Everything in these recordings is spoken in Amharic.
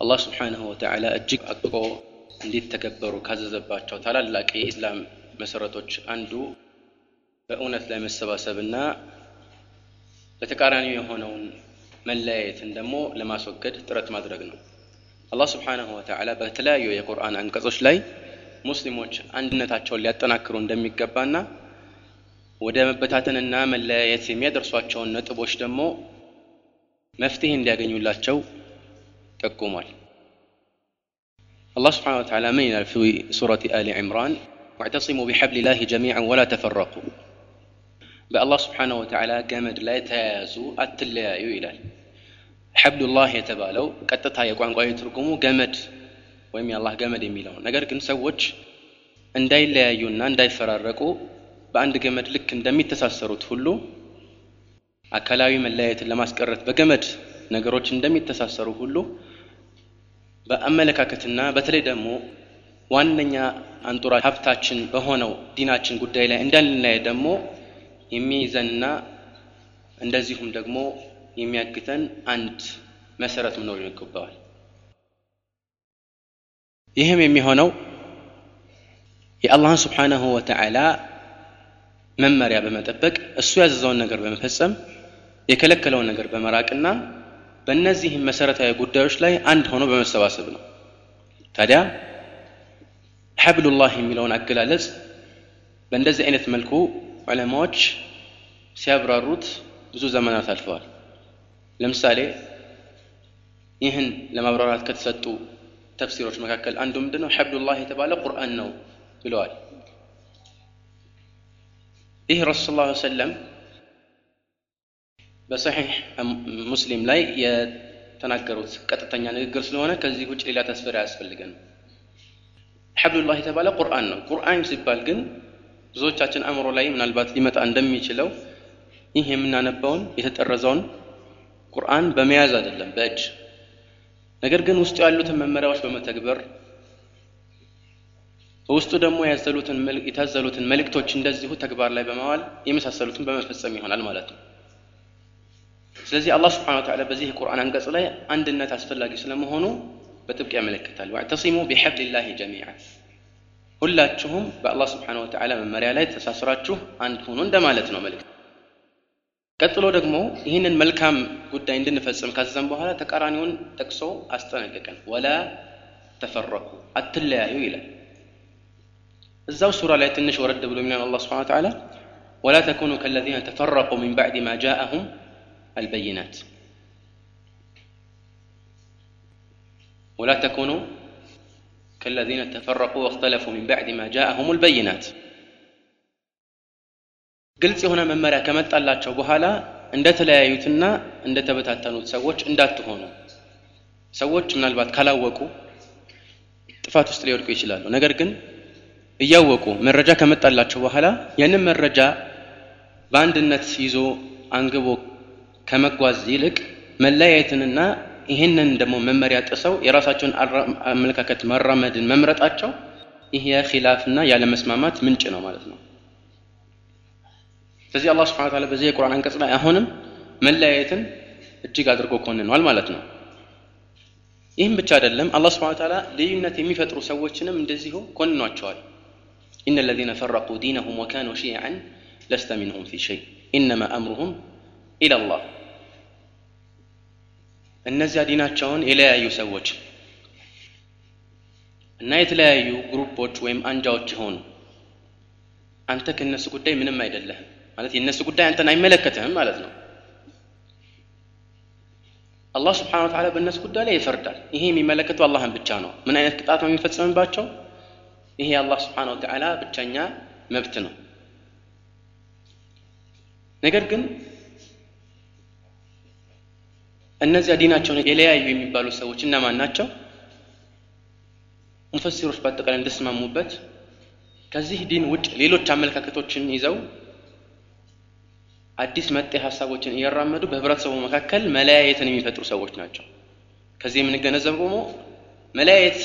አላህ ስብሓንሁ ወተዓላ እጅግ አጥብቆ እንዲተገበሩ ካዘዘባቸው ታላላቅ የኢስላም መሰረቶች አንዱ በእውነት ላይ መሰባሰብና በተቃራኒው የሆነውን መለያየትን ደግሞ ለማስወገድ ጥረት ማድረግ ነው። አላህ ስብሓንሁ ወተዓላ በተለያዩ የቁርአን አንቀጾች ላይ ሙስሊሞች አንድነታቸውን ሊያጠናክሩ እንደሚገባና ወደ መበታተንና መለያየት የሚያደርሷቸውን ነጥቦች ደግሞ መፍትሄ እንዲያገኙላቸው ጠቁሟል الله سبحانه وتعالى من في سورة آل عمران واعتصموا بحبل الله جميعا ولا تفرقوا بالله سبحانه وتعالى جمد لا يتيازوا أتليايو إلى حبل الله يتبالو قطتا يقوان قوي ترقمو جمد ወይም የአላህ ገመድ የሚለው ነገር ግን ሰዎች እንዳይለያዩና እንዳይፈራረቁ በአንድ ገመድ ልክ እንደሚተሳሰሩት ሁሉ አካላዊ መለያየትን ለማስቀረት በገመድ ነገሮች እንደሚተሳሰሩ ሁሉ በአመለካከትና በተለይ ደግሞ ዋነኛ አንጡራ ሀብታችን በሆነው ዲናችን ጉዳይ ላይ እንዳንለያይ ደግሞ የሚይዘንና እንደዚሁም ደግሞ የሚያግተን አንድ መሰረት መኖር ይገባዋል። ይህም የሚሆነው የአላህን ስብሓናሁ ወተዓላ መመሪያ በመጠበቅ እሱ ያዘዘውን ነገር በመፈጸም የከለከለውን ነገር በመራቅና በእነዚህም መሰረታዊ ጉዳዮች ላይ አንድ ሆኖ በመሰባሰብ ነው ታዲያ ሐብሉላህ የሚለውን አገላለጽ በእንደዚህ አይነት መልኩ ዑለማዎች ሲያብራሩት ብዙ ዘመናት አልፈዋል ለምሳሌ ይህን ለማብራራት ከተሰጡ ተፍሲሮች መካከል አንዱ ምንድን ነው ሐብሉላህ የተባለ ቁርአን ነው ብለዋል ይህ ረሱል ስ ሰለም በሰሒሕ ሙስሊም ላይ የተናገሩት ቀጥተኛ ንግግር ስለሆነ ከዚህ ውጭ ሌላ ተስፈር አያስፈልገን ሐብሉላህ የተባለ ቁርአን ነው። ቁርአን ሲባል ግን ብዙዎቻችን አእምሮ ላይ ምናልባት ሊመጣ እንደሚችለው ይህ የምናነባውን የተጠረዘውን ቁርአን በመያዝ አይደለም በእጅ ነገር ግን ውስጡ ያሉትን መመሪያዎች በመተግበር በውስጡ ደግሞ የታዘሉትን መልእክቶች እንደዚሁ ተግባር ላይ በማዋል የመሳሰሉትን በመፈጸም ይሆናል ማለት ነው ስለዚህ አላህ ስብሓን ወተዓላ በዚህ የቁርአን አንቀጽ ላይ አንድነት አስፈላጊ ስለመሆኑ በጥብቅ ያመለክታል ዋዕተሲሙ ቢሐብሊላህ ጀሚዓ ሁላችሁም በአላህ ስብሓን ወተዓላ መመሪያ ላይ ተሳስራችሁ አንድ ሁኑ እንደማለት ነው መልእክት ቀጥሎ ደግሞ ይህንን መልካም ጉዳይ እንድንፈጽም ካዘዘን በኋላ ተቃራኒውን ጠቅሶ አስጠነቀቀን ወላ ተፈረኩ አትለያዩ ይላል እዛው ሱራ ላይ ትንሽ ወረድ ብሎ የሚለን አላህ ስብሓን ወተዓላ ወላ ተኩኑ ከለዚነ ተፈረቁ ሚን ባዕድ ማ ጃአሁም البينات ولا تكونوا كالذين تفرقوا واختلفوا من بعد ما جاءهم البينات ግልጽ የሆነ መመሪያ ከመጣላቸው በኋላ እንደተለያዩትና እንደተበታተኑት ሰዎች እንዳትሆኑ ሰዎች ምናልባት ካላወቁ ጥፋት ውስጥ ሊወድቁ ይችላሉ ነገር ግን እያወቁ መረጃ ከመጣላቸው በኋላ ያንን መረጃ በአንድነት ይዞ አንግቦ ከመጓዝ ይልቅ መለያየትንና ይህንን ደግሞ መመሪያ ጥሰው የራሳቸውን አመለካከት መራመድን መምረጣቸው ይህ የኪላፍና ያለመስማማት ምንጭ ነው ማለት ነው ስለዚህ አላህ ስብሓን ታላ በዚህ የቁርአን አንቀጽ ላይ አሁንም መለያየትን እጅግ አድርጎ ኮንኗል ማለት ነው ይህም ብቻ አይደለም አላህ ስብሓን ታላ ልዩነት የሚፈጥሩ ሰዎችንም እንደዚሁ ኮንኗቸዋል ኢነ ለዚነ ፈረቁ ዲነሁም ወካኑ ሺዓን ለስተ ሚንሁም ፊ ሸይ ኢነማ አምሩሁም ኢላላህ እነዚያ ዲናቸውን የለያዩ ሰዎች እና የተለያዩ ግሩፖች ወይም አንጃዎች የሆኑ አንተ ከእነሱ ጉዳይ ምንም አይደለህም ማለት የእነሱ ጉዳይ አንተን አይመለከትህም ማለት ነው። አላህ ስብሓን ወተዓላ በእነሱ ጉዳይ ላይ ይፈርዳል። ይሄ የሚመለከተው አላህን ብቻ ነው። ምን አይነት ቅጣት ነው የሚፈጸምባቸው? ይሄ የአላህ ስብሓን ወተዓላ ብቸኛ መብት ነው። ነገር ግን እነዚያ ዲናቸውን የለያዩ የሚባሉ ሰዎች እነማን ናቸው ሙፈሲሮች በአጠቃላይ እንደተስማሙበት ከዚህ ዲን ውጭ ሌሎች አመለካከቶችን ይዘው አዲስ መጤ ሀሳቦችን እያራመዱ በህብረተሰቡ መካከል መለያየትን የሚፈጥሩ ሰዎች ናቸው። ከዚህ የምንገነዘብ ደግሞ መለያየት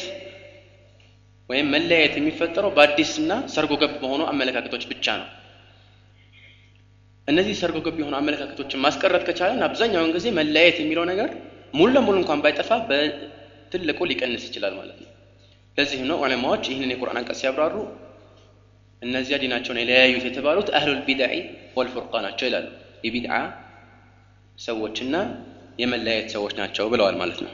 ወይም መለያየት የሚፈጠረው በአዲስና ሰርጎ ገብ በሆኑ አመለካከቶች ብቻ ነው። እነዚህ ሰርጎ ገብ የሆኑ አመለካከቶችን ማስቀረት ከቻለን አብዛኛውን ጊዜ መለያየት የሚለው ነገር ሙሉ ለሙሉ እንኳን ባይጠፋ በትልቁ ሊቀንስ ይችላል ማለት ነው። ለዚህም ነው ዑለማዎች ይህንን የቁርአን አንቀጽ ሲያብራሩ እነዚያ ዲናቸውን የለያዩት የተባሉት አህሉል ቢድዒ ወልፉርቃ ናቸው ይላሉ። የቢድዓ ሰዎችና የመለያየት ሰዎች ናቸው ብለዋል ማለት ነው።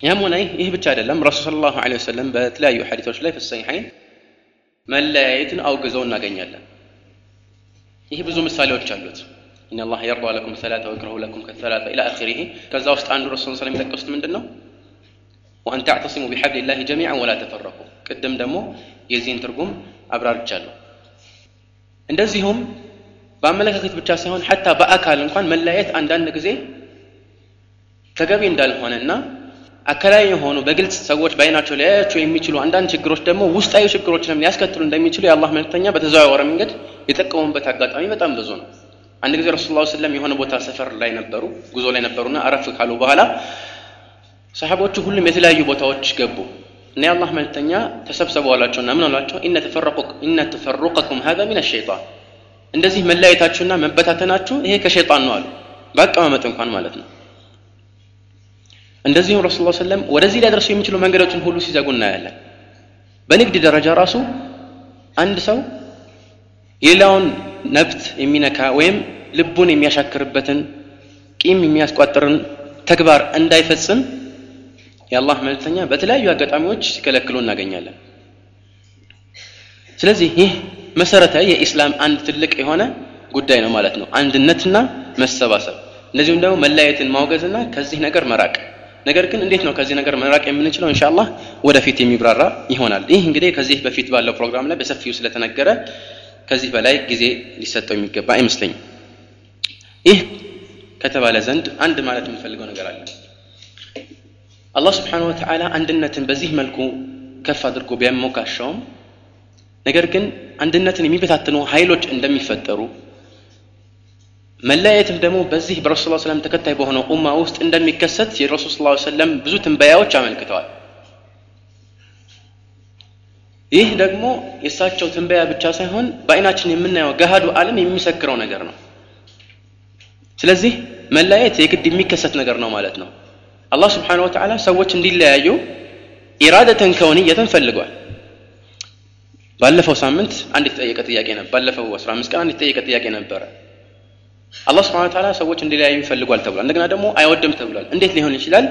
ያም ሆነ ይህ ብቻ አይደለም። ረሱል ሰለላሁ ዐለይሂ ወሰለም በተለያዩ ሐዲቶች ላይ ፍሰሒሐይን መለያየትን አውግዘው እናገኛለን። ይህ ብዙ ምሳሌዎች አሉት። ኢነላህ የርዳ ለኩም ሰላተ ወይክረሁ ለኩም ከሰላተ ኢላ አኺሪህ። ከዛ ውስጥ አንዱ ረሱል ሰለም የጠቀሱት ምንድን ነው? ወአን ተዕተሲሙ ቢሐብሊላሂ ጀሚዐን ወላ ተፈረቁ። ቅድም ደግሞ የዚህን ትርጉም አብራርቻለሁ። እንደዚሁም በአመለካከት ብቻ ሳይሆን ሐታ በአካል እንኳን መለያየት አንዳንድ ጊዜ ተገቢ እንዳልሆነና አካላዊ የሆኑ በግልጽ ሰዎች በአይናቸው ሊያያቸው የሚችሉ አንዳንድ ችግሮች ደግሞ ውስጣዊ ችግሮችንም ሊያስከትሉ እንደሚችሉ የአላህ መልክተኛ በተዘዋወረ መንገድ የጠቀሙበት አጋጣሚ በጣም ብዙ ነው። አንድ ጊዜ ረሱል ላ ስለም የሆነ ቦታ ሰፈር ላይ ነበሩ፣ ጉዞ ላይ ነበሩና አረፍ ካሉ በኋላ ሰሓቦቹ ሁሉም የተለያዩ ቦታዎች ገቡ እና የአላህ መልክተኛ ተሰብሰቡ አሏቸውና ምን አሏቸው? ኢነ ተፈሩቀኩም ሀዛ ሚን ሸይጣን፣ እንደዚህ መለያየታችሁና መበታተናችሁ ይሄ ከሸይጣን ነው አሉ። በአቀማመጥ እንኳን ማለት ነው። እንደዚሁም ረሱል ላ ሰለም ወደዚህ ሊያደርሱ የሚችሉ መንገዶችን ሁሉ ሲዘጉ እናያለን። በንግድ ደረጃ ራሱ አንድ ሰው የሌላውን ነብት የሚነካ ወይም ልቡን የሚያሻክርበትን ቂም የሚያስቋጥርን ተግባር እንዳይፈጽም የአላህ መልክተኛ በተለያዩ አጋጣሚዎች ሲከለክሉ እናገኛለን። ስለዚህ ይህ መሰረታዊ የኢስላም አንድ ትልቅ የሆነ ጉዳይ ነው ማለት ነው። አንድነትና መሰባሰብ፣ እንደዚሁም ደግሞ መለያየትን ማውገዝና ከዚህ ነገር መራቅ። ነገር ግን እንዴት ነው ከዚህ ነገር መራቅ የምንችለው? ኢንሻአላህ ወደፊት የሚብራራ ይሆናል። ይህ እንግዲህ ከዚህ በፊት ባለው ፕሮግራም ላይ በሰፊው ስለተነገረ ከዚህ በላይ ጊዜ ሊሰጠው የሚገባ አይመስለኝም። ይህ ከተባለ ዘንድ አንድ ማለት የምፈልገው ነገር አለ። አላህ ስብሓነሁ ወተዓላ አንድነትን በዚህ መልኩ ከፍ አድርጎ ቢያሞካሻውም ነገር ግን አንድነትን የሚበታትኑ ኃይሎች እንደሚፈጠሩ መለያየትም ደግሞ በዚህ በረሱል ሰለም ተከታይ በሆነው ኡማ ውስጥ እንደሚከሰት የረሱል ስ ሰለም ብዙ ትንበያዎች አመልክተዋል። ይህ ደግሞ የእሳቸው ትንበያ ብቻ ሳይሆን በአይናችን የምናየው ገሃዱ ዓለም የሚመሰክረው ነገር ነው። ስለዚህ መለያየት የግድ የሚከሰት ነገር ነው ማለት ነው። አላህ ስብሓነሁ ወተዓላ ሰዎች እንዲለያዩ ኢራደተን ከውንየትን ፈልጓል። ባለፈው ሳምንት አንድ የተጠየቀ ጥያቄ ነበር። ባለፈው 15 ቀን አንድ የተጠየቀ ጥያቄ ነበረ። አላህ ስብሓነሁ ወተዓላ ሰዎች እንዲለያዩ ይፈልጓል ተብሏል። እንደገና ደግሞ አይወድም ተብሏል። እንዴት ሊሆን ይችላል?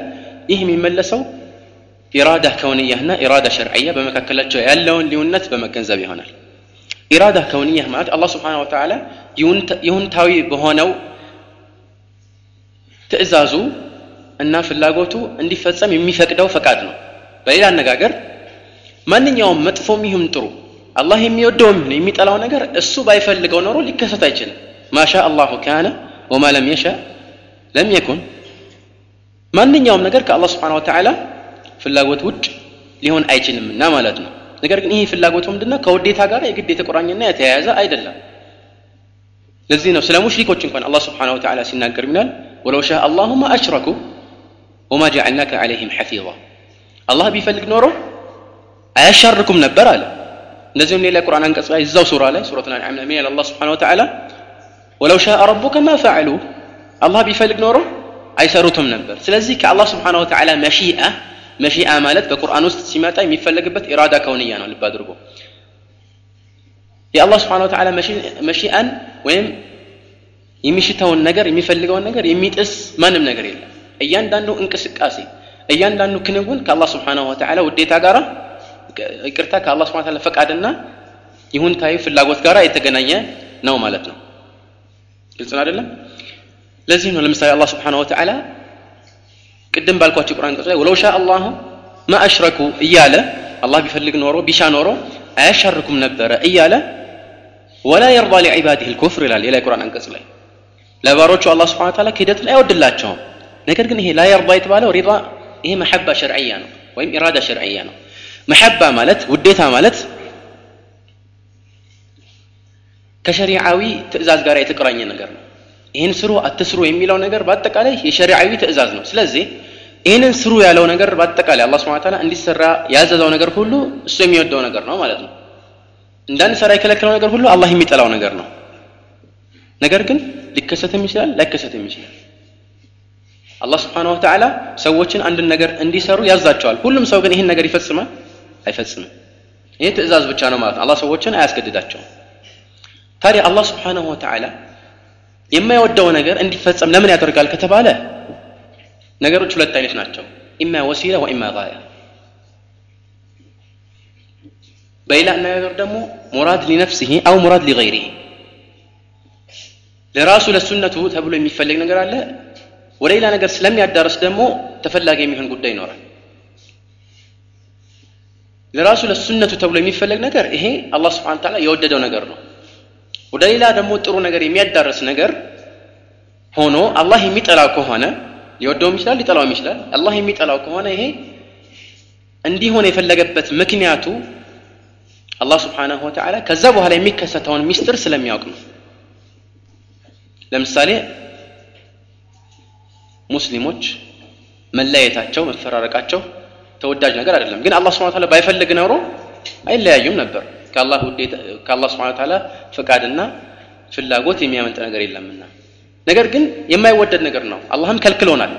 ይህ የሚመለሰው ኢራዳ ከውንያህና ኢራዳ ሸርዕያ በመካከላቸው ያለውን ልዩነት በመገንዘብ ይሆናል። ኢራዳ ከውንያህ ማለት አላህ ስብሓነሁ ወተዓላ ይሁንታዊ በሆነው ትዕዛዙ እና ፍላጎቱ እንዲፈጸም የሚፈቅደው ፈቃድ ነው። በሌላ አነጋገር ማንኛውም መጥፎም ይሁን ጥሩ አላህ የሚወደውም ይሁን የሚጠላው ነገር እሱ ባይፈልገው ኖሮ ሊከሰት አይችልም። ማሻ አላሁ ካነ ወማ ለም የሻ ለም የኩን። ማንኛውም ነገር ከአላህ ስብሓነሁ ወተዓላ ፍላጎት ውጭ ሊሆን አይችልምና ማለት ነው። ነገር ግን ይህ ፍላጎቱ ምንድነው? ከውዴታ ጋር የግድ የተቆራኘና የተያያዘ አይደለም። ለዚህ ነው ስለ ሙሽሪኮች እንኳን አላህ ስብሓነሁ ወተዓላ ሲናገር ይላል ወለው ሻ አላሁማ አሽረኩ ወማ ጀዐልናከ ዐለይሂም ሐፊዛ አላህ ቢፈልግ ኖሮ አያሻርኩም ነበር አለ። እንደዚሁም ሌላ ቁርአን አንቀጽ ላይ እዛው ሱራ ላይ ሱረቱል አንዓም ላይ ይላል አላህ ሱብሓነሁ ወተዓላ ወለው ሻአ ረቡከ ማ ፈዐሉ አላህ ቢፈልግ ኖሮ አይሰሩትም ነበር። ስለዚህ ከአላህ ሱብሓነሁ ወተዓላ መሺአ መሺአ ማለት በቁርአን ውስጥ ሲመጣ የሚፈለግበት ኢራዳ ከውንያ ነው። ልብ አድርጎ የአላህ ሱብሓነሁ ወተዓላ መሺአን ወይም የሚሽተውን ነገር የሚፈልገውን ነገር የሚጥስ ማንም ነገር የለም። እያንዳንዱ እንቅስቃሴ እያንዳንዱ ክንውን ከአላህ ስብሓነሁ ወተዓላ ውዴታ ጋራ ይቅርታ ከአላህ ስብሓነሁ ወተዓላ ፈቃድና ይሁንታዊ ፍላጎት ጋራ የተገናኘ ነው ማለት ነው። ግልጽ ነው አይደለም? ለዚህ ነው ለምሳሌ አላህ ስብሓነሁ ወተዓላ ቅድም ባልኳቸው ቁርአን አንቀጽ ላይ ወለው ሻ አላሁ ማ አሽረኩ እያለ አላህ ቢፈልግ ኖሮ ቢሻ ኖሮ አያሻርኩም ነበረ እያለ ወላ የርዳ ሊዒባዲህ ልኩፍር ይላል ሌላ የቁርአን አንቀጽ ላይ ለባሮቹ አላህ ስብሓነሁ ወተዓላ ክህደትን አይወድላቸውም። ነገር ግን ይሄ ላ የርዳ የተባለው ሪዳ ይሄ መሐባ ሸርዕያ ነው ወይም ኢራዳ ሸርዕያ ነው። መሐባ ማለት ውዴታ ማለት ከሸሪዓዊ ትእዛዝ ጋር የተቆራኘ ነገር ነው። ይህን ስሩ አትስሩ የሚለው ነገር በአጠቃላይ የሸሪዓዊ ትእዛዝ ነው። ስለዚህ ይህንን ስሩ ያለው ነገር በአጠቃላይ አላህ ስብሐ ተዓላ እንዲሰራ ያዘዘው ነገር ሁሉ እሱ የሚወደው ነገር ነው ማለት ነው። እንዳንሰራ የከለከለው ነገር ሁሉ አላህ የሚጠላው ነገር ነው። ነገር ግን ሊከሰትም ይችላል ላይከሰትም ይችላል። አላህ ስብሓነሁ ወተዓላ ሰዎችን አንድን ነገር እንዲሰሩ ያዛቸዋል። ሁሉም ሰው ግን ይህን ነገር ይፈጽማል? አይፈጽምም። ይህ ትእዛዝ ብቻ ነው ማለት ነው። አላህ ሰዎችን አያስገድዳቸውም ታዲያ አላህ ስብሓነሁ ወተዓላ የማይወደው ነገር እንዲፈጸም ለምን ያደርጋል ከተባለ ነገሮች ሁለት አይነት ናቸው ኢማ ወሲላ ወኢማ ጋያ በሌላ አነጋገር ደግሞ ሙራድ ሊነፍሲሂ አው ሙራድ ሊገይሪሂ ለራሱ ለሱነቱ ተብሎ የሚፈለግ ነገር አለ ወደ ሌላ ነገር ስለሚያዳርስ ደግሞ ተፈላጊ የሚሆን ጉዳይ ይኖራል ለራሱ ለሱነቱ ተብሎ የሚፈለግ ነገር ይሄ አላህ ስብሓን ታላ የወደደው ነገር ነው ወደ ሌላ ደግሞ ጥሩ ነገር የሚያዳርስ ነገር ሆኖ አላህ የሚጠላው ከሆነ ሊወደውም ይችላል ሊጠላውም ይችላል። አላህ የሚጠላው ከሆነ ይሄ እንዲሆን የፈለገበት ምክንያቱ አላህ ስብሓናሁ ወተዓላ ከዛ በኋላ የሚከሰተውን ሚስጥር ስለሚያውቅ ነው። ለምሳሌ ሙስሊሞች መለያየታቸው መፈራረቃቸው ተወዳጅ ነገር አይደለም። ግን አላህ ተዓላ ባይፈልግ ኖሮ አይለያዩም ነበር ከአላህ ከአላህ ስብሐ ተዓላ ፍቃድና ፍላጎት የሚያመልጥ ነገር የለምና። ነገር ግን የማይወደድ ነገር ነው። አላህም ከልክሎናል።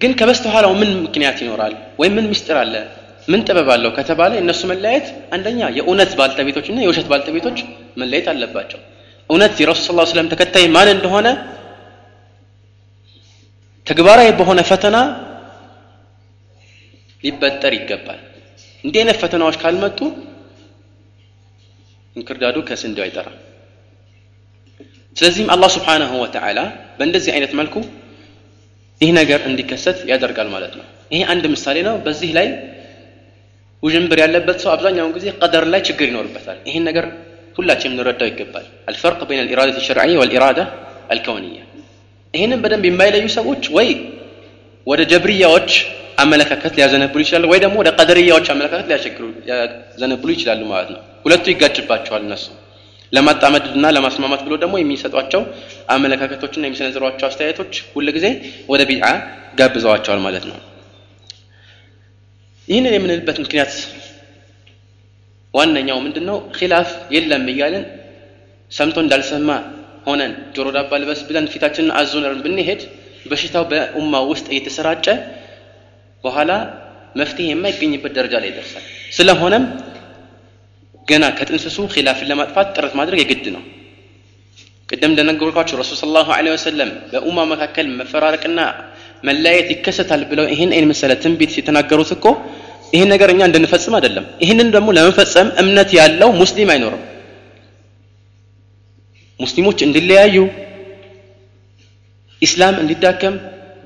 ግን ከበስተኋላው ምን ምክንያት ይኖራል? ወይም ምን ምስጢር አለ? ምን ጥበብ አለው ከተባለ እነሱ መለያየት አንደኛ የእውነት ባልተቤቶችና የውሸት ባልተቤቶች መለየት አለባቸው። እውነት የረሱል ስ ስለም ተከታይ ማን እንደሆነ ተግባራዊ በሆነ ፈተና ሊበጠር ይገባል እንዲህ አይነት ፈተናዎች ካልመጡ እንክርዳዱ ከስንዴው አይጠራም ስለዚህም አላህ ስብሓንሁ ወተዓላ በእንደዚህ አይነት መልኩ ይህ ነገር እንዲከሰት ያደርጋል ማለት ነው ይሄ አንድ ምሳሌ ነው በዚህ ላይ ውዥንብር ያለበት ሰው አብዛኛውን ጊዜ ቀደር ላይ ችግር ይኖርበታል ይህን ነገር ሁላችንም እንረዳው ይገባል አልፈርቅ በይን አልኢራደት ሸርዕያ ወልኢራዳ አልከውንያ ይህንን በደንብ የማይለዩ ሰዎች ወይ ወደ ጀብርያዎች አመለካከት ሊያዘነብሉ ይችላሉ ወይ ደግሞ ወደ ቀደርያዎች አመለካከት ሊያዘነብሉ ይችላሉ ማለት ነው። ሁለቱ ይጋጭባቸዋል እነሱ። ለማጣመድና ለማስማማት ብሎ ደግሞ የሚሰጧቸው አመለካከቶችና የሚሰነዝሯቸው አስተያየቶች ሁል ጊዜ ወደ ቢድዓ ጋብዘዋቸዋል ማለት ነው። ይህንን የምንልበት ምክንያት ዋነኛው ምንድን ነው የለም እያለን ሰምቶ እንዳልሰማ ሆነን ጆሮ ዳባ ልበስ ብለን ፊታችንን አዞነርን ብንሄድ በሽታው በኡማ ውስጥ እየተሰራጨ በኋላ መፍትሄ የማይገኝበት ደረጃ ላይ ይደርሳል ስለሆነም ገና ከጥንስሱ ኪላፍን ለማጥፋት ጥረት ማድረግ የግድ ነው ቅድም እንደነገርኳቸው ረሱል ስለ ላሁ ለ ወሰለም በኡማ መካከል መፈራረቅና መለያየት ይከሰታል ብለው ይህን አይን መሰለ ትንቢት የተናገሩት እኮ ይህን ነገር እኛ እንድንፈጽም አይደለም ይህንን ደግሞ ለመፈጸም እምነት ያለው ሙስሊም አይኖርም ሙስሊሞች እንዲለያዩ ኢስላም እንዲዳከም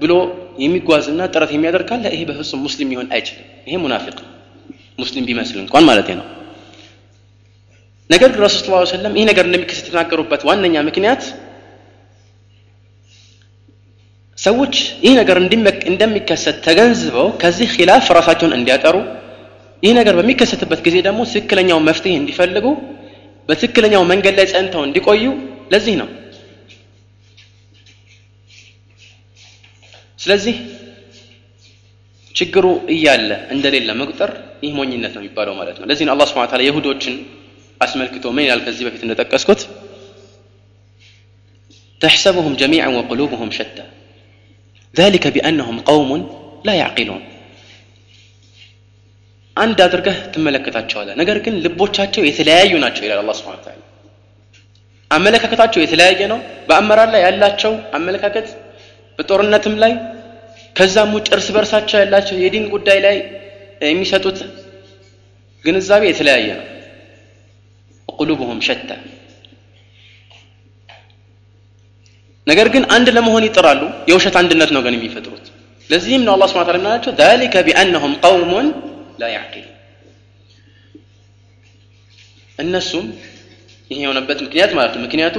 ብሎ የሚጓዝና ጥረት የሚያደርግ ካለ ይሄ በፍጹም ሙስሊም ሊሆን አይችልም። ይሄ ሙናፊቅ ሙስሊም ቢመስል እንኳን ማለት ነው። ነገር ግን ረሱል ስ ሰለም ይህ ነገር እንደሚከሰት የተናገሩበት ዋነኛ ምክንያት ሰዎች ይህ ነገር እንደሚከሰት ተገንዝበው ከዚህ ኪላፍ ራሳቸውን እንዲያጠሩ ይህ ነገር በሚከሰትበት ጊዜ ደግሞ ትክክለኛው መፍትሄ እንዲፈልጉ በትክክለኛው መንገድ ላይ ጸንተው እንዲቆዩ ለዚህ ነው ስለዚህ ችግሩ እያለ እንደሌለ መቁጠር ይህ ሞኝነት ነው የሚባለው ማለት ነው ለዚህ ነው አላህ ስብሐ የሁዶችን አስመልክቶ ምን ይላል ከዚህ በፊት እንደጠቀስኩት تحسبهم جميعا وقلوبهم شتى ذلك بأنهم قوم لا يعقلون አንድ አድርገህ ትመለከታቸዋለህ ነገር ግን ልቦቻቸው የተለያዩ ናቸው ይላል አላህ ስብሐ ተዓላ አመለካከታቸው የተለያየ ነው በአመራር ላይ ያላቸው አመለካከት በጦርነትም ላይ ከዛም ውጭ እርስ በርሳቸው ያላቸው የዲን ጉዳይ ላይ የሚሰጡት ግንዛቤ የተለያየ ነው ቁሉብሁም ሸታ ነገር ግን አንድ ለመሆን ይጥራሉ የውሸት አንድነት ነው ግን የሚፈጥሩት ለዚህም ነው አላህ ስብሐ ተዓላ ናቸው ذلك بأنهم قوم لا يعقلون እነሱም ይሄ የሆነበት ምክንያት ማለት ነው ምክንያቱ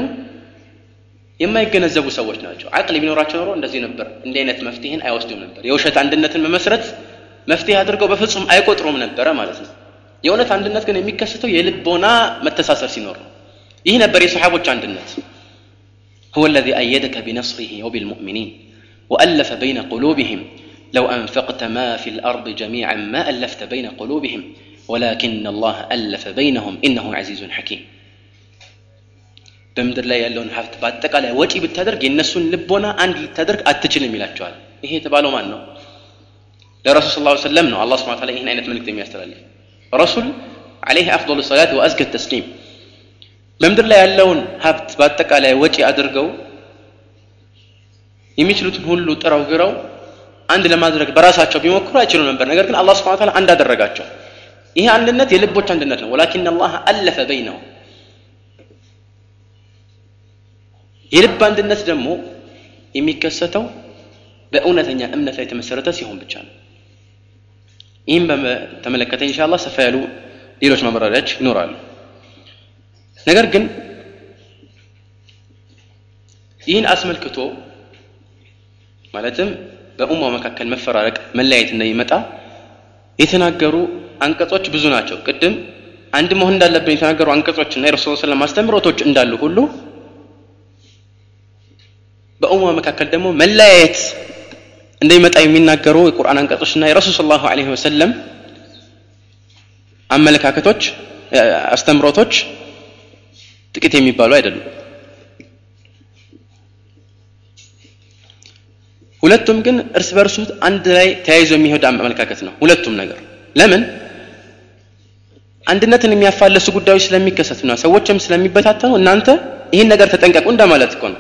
የማይገነዘቡ ሰዎች ናቸው አቅል ቢኖራቸው ኖሮ እንደዚህ ነበር እንዲህ አይነት መፍትሄን አይወስዱም ነበር የውሸት አንድነትን መመስረት መፍትሄ አድርገው በፍጹም አይቆጥሩም ነበረ ማለት ነው የእውነት አንድነት ግን የሚከሰተው የልቦና መተሳሰር ሲኖር ነው ይህ ነበር የሰሓቦች አንድነት هو الذي أيدك بنصره وبالمؤمنين وألف بين قلوبهم لو أنفقت ما في الأرض جميعا ما ألفت بين قلوبهم ولكن الله ألف بينهم إنه عزيز حكيم በምድር ላይ ያለውን ሀብት በአጠቃላይ ወጪ ብታደርግ የእነሱን ልቦና አንድ ልታደርግ አትችልም ይላቸዋል። ይሄ የተባለው ማን ነው? ለረሱል ስ ሰለም ነው። አላህ ስብን ይህን አይነት መልክት የሚያስተላልፍ። ረሱል አለይህ አፍضሉ ሰላት ወአዝከ ተስሊም በምድር ላይ ያለውን ሀብት በአጠቃላይ ወጪ አድርገው የሚችሉትን ሁሉ ጥረው ግረው አንድ ለማድረግ በራሳቸው ቢሞክሩ አይችሉ ነበር። ነገር ግን አላህ ስብን ታላ አንድ አደረጋቸው። ይሄ አንድነት የልቦች አንድነት ነው። ወላኪን አላህ አለፈ በይነው የልብ አንድነት ደግሞ የሚከሰተው በእውነተኛ እምነት ላይ የተመሰረተ ሲሆን ብቻ ነው። ይህም በተመለከተ ኢንሻላ ሰፋ ያሉ ሌሎች ማብራሪያዎች ይኖራሉ። ነገር ግን ይህን አስመልክቶ ማለትም በኡማው መካከል መፈራረቅ መለያየት እንደሚመጣ የተናገሩ አንቀጾች ብዙ ናቸው። ቅድም አንድ መሆን እንዳለብን የተናገሩ አንቀጾችና የረሱል ሰለም አስተምሮቶች እንዳሉ ሁሉ በኡማ መካከል ደግሞ መለያየት እንደሚመጣ የሚናገሩ የቁርአን አንቀጾችና የረሱል ስ ላሁ ለ ወሰለም አመለካከቶች አስተምሮቶች ጥቂት የሚባሉ አይደሉም። ሁለቱም ግን እርስ በርሱ አንድ ላይ ተያይዞ የሚሄድ አመለካከት ነው። ሁለቱም ነገር ለምን? አንድነትን የሚያፋለሱ ጉዳዮች ስለሚከሰቱና ሰዎችም ስለሚበታተኑ እናንተ ይህን ነገር ተጠንቀቁ እንደማለት እኮ ነው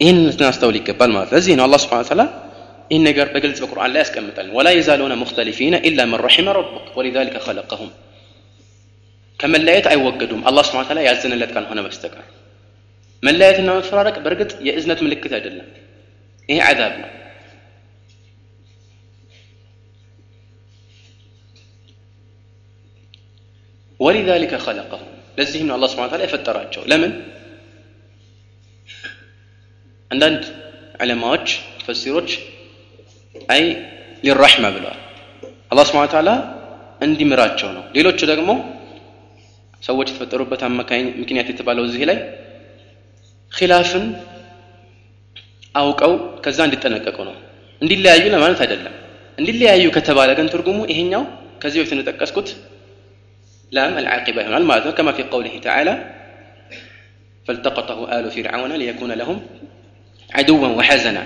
ይህን ልናስተውል ይገባል ማለት ለዚህ ነው አላህ ስብሓን ተላ ይህን ነገር በግልጽ በቁርአን ላይ ያስቀምጣል ወላ የዛሉነ ሙክተሊፊነ ኢላ መን ረሒመ ረቡክ ወሊዛሊከ ኸለቀሁም ከመለያየት አይወገዱም አላህ ስብሓን ተላ ያዘነለት ካልሆነ በስተቀር መለያየትና መፈራረቅ በእርግጥ የእዝነት ምልክት አይደለም ይሄ አዛብ ነው ወሊዛሊከ ኸለቀሁም ለዚህም ነው አላህ ስብሓን ተላ የፈጠራቸው ለምን አንዳንድ ዕለማዎች ፈሲሮች አይ ሊራሕማ ብለዋል አላህ ስብሓን ተዓላ እንዲምራቸው ነው ሌሎቹ ደግሞ ሰዎች የተፈጠሩበት አማካኝ ምክንያት የተባለው እዚህ ላይ ኪላፍን አውቀው ከዛ እንዲጠነቀቁ ነው እንዲለያዩ ለማለት አይደለም እንዲለያዩ ከተባለ ግን ትርጉሙ ይሄኛው ከዚህ በፊት እንደጠቀስኩት ላም አልዓቂባ ይሆናል ማለት ነው ከማ ፊ ቀውሊህ ተዓላ فالتقطه آل فرعون ليكون لهم عدوا وحزنا.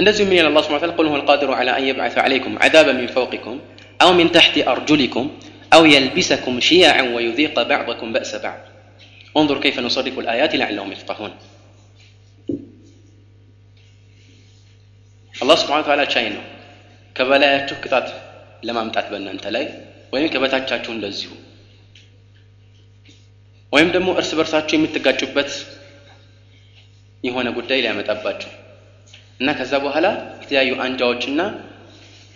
النزل من الله سبحانه وتعالى قل هو القادر على أن يبعث عليكم عذابا من فوقكم أو من تحت أرجلكم أو يلبسكم شيعا ويذيق بعضكم بأس بعض. انظر كيف نصرف الآيات لعلهم يفقهون. الله አላህ ስብሓን ታላ ቻይ ነው። ከበላያችሁ ቅጣት ለማምጣት በእናንተ ላይ ወይም ከበታቻችሁ እንደዚሁ ወይም ደግሞ እርስ በርሳችሁ የምትጋጩበት የሆነ ጉዳይ ሊያመጣባችሁ እና ከዛ በኋላ የተለያዩ አንጃዎችና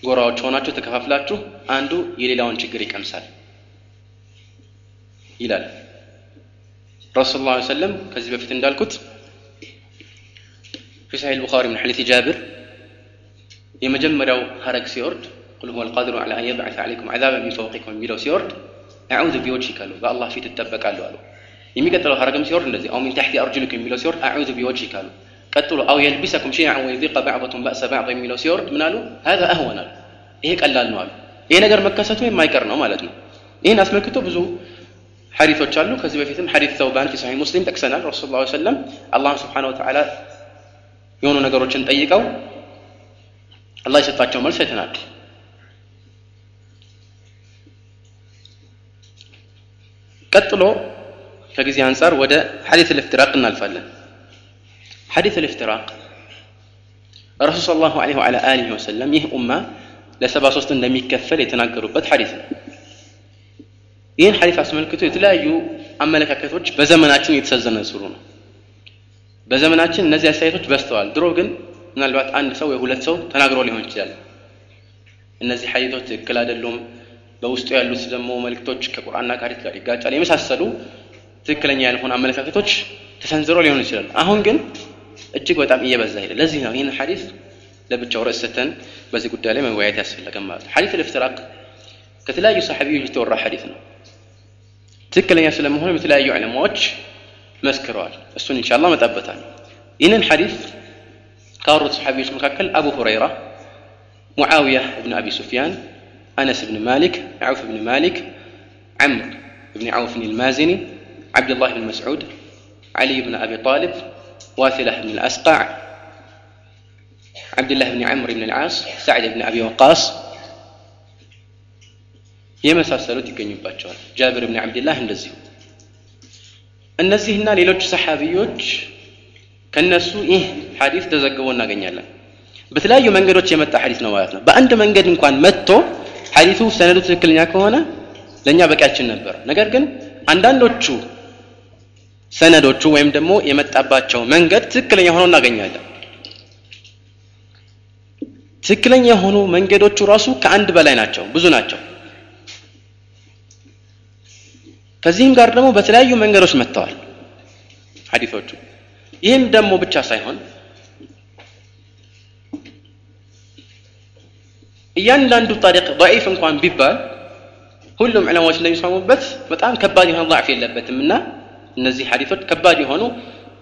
ጎራዎች ሆናችሁ ተከፋፍላችሁ አንዱ የሌላውን ችግር ይቀምሳል ይላል ረሱል ላ ሰለም ከዚህ በፊት እንዳልኩት ፊ ሳሒህ ልቡኻሪ ምን ሐዲስ ጃብር የመጀመሪያው ሀረግ ሲወርድ ቁል ሁወ አልቃዲሩ ዐላ አን የብዐሰ ዐለይኩም ዐዛበን ሚን ፈውቂኩም የሚለው ሲወርድ አዑዙ ቢወጅሂከ አሉ በአላህ ፊት እጠበቃለሁ አሉ يمي قتلوا هرقم سيور الذي أو من تحت ارجلكم ميلوسيور أعوذ بوجهك. قالوا قتلوا أو يلبسكم شيئا ويذيق بعضكم بأس بعض ميلوسيور منالو هذا أهون قال. إيه قلال نوال إيه نجر مكسته ما يقر نو معناتنو إيه ناس ملكتو بزو حديثوች አሉ። ከዚህ በፊትም حديث ثوبان في صحيح مسلم تكسنا رسول الله صلى الله عليه وسلم الله سبحانه وتعالى يونو نجروችን ጠይቀው الله يشفعቸው መልስ አይተናል። ቀጥሎ ከጊዜ አንጻር ወደ ሐዲት ልፍትራቅ እናልፋለን ሐዲት ልፍትራቅ ረሱል ስለ ላሁ ለ ወላ አሊህ ወሰለም ይህ ኡማ ለሰባ ሶስት እንደሚከፈል የተናገሩበት ሐዲት ነው ይህን ሐዲት አስመልክቶ የተለያዩ አመለካከቶች በዘመናችን የተሰነዘሩ ነው በዘመናችን እነዚህ አስተያየቶች በዝተዋል ድሮ ግን ምናልባት አንድ ሰው ወይ ሁለት ሰው ተናግሮ ሊሆን ይችላል እነዚህ ሐዲቶች ትክክል አይደሉም በውስጡ ያሉት ደግሞ መልእክቶች ከቁርአንና ከሐዲት ጋር ይጋጫል የመሳሰሉ ትክክለኛ ያልሆኑ አመለካከቶች ተሰንዝሮ ሊሆን ይችላል አሁን ግን እጅግ በጣም እየበዛ ሄደ ለዚህ ነው ይህን ሐዲስ ለብቻው ርዕስ ሰተን በዚህ ጉዳይ ላይ መወያየት ያስፈለገን ማለት ነው። ሐዲስ ልፍትራቅ ከተለያዩ ሰሐቢዎች የተወራ ሐዲስ ነው። ትክክለኛ ስለመሆኑ የተለያዩ ዕለማዎች መስክረዋል። እሱን ኢንሻአላህ መጣበታል። ይህንን ሐዲስ ካወሩት ሰሐቢዎች መካከል አቡ ሁረይራ፣ ሙዓዊያ እብን አቢ ሱፊያን፣ አነስ ብን ማሊክ፣ ዐውፍ ብን ማሊክ፣ ዐምር ብን ዐውፍን ልማዚኒ፣ ዓብድላህ ብን መስዑድ፣ ዓሊይ ብን አቢ ጣልብ፣ ዋሲላህ ብን ልአስቃዕ፣ ዓብድላህ ብን ዐምር ብን ልዓስ፣ ሳዕድ ብን አቢ ወቃስ የመሳሰሉት ይገኙባቸዋል። ጃብር ብን ዓብድላህ እንደዚሁ። እነዚህና ሌሎች ሰሓቢዎች ከነሱ ይህ ሐዲስ ተዘግቦ እናገኛለን። በተለያዩ መንገዶች የመጣ ሐዲስ ነው ማለት ነው። በአንድ መንገድ እንኳን መጥቶ ሐዲሱ ሰነዱ ትክክለኛ ከሆነ ለእኛ በቂያችን ነበር። ነገር ግን አንዳንዶቹ ሰነዶቹ ወይም ደግሞ የመጣባቸው መንገድ ትክክለኛ ሆኖ እናገኛለን። ትክክለኛ የሆኑ መንገዶቹ ራሱ ከአንድ በላይ ናቸው ብዙ ናቸው። ከዚህም ጋር ደግሞ በተለያዩ መንገዶች መጥተዋል ሀዲቶቹ ይህም ደግሞ ብቻ ሳይሆን እያንዳንዱ ጣሪቅ ضعيፍ እንኳን ቢባል ሁሉም ዕለማዎች እንደሚስማሙበት በጣም ከባድ የሆነ ضعፍ የለበትም እና እነዚህ ሀዲቶች ከባድ የሆኑ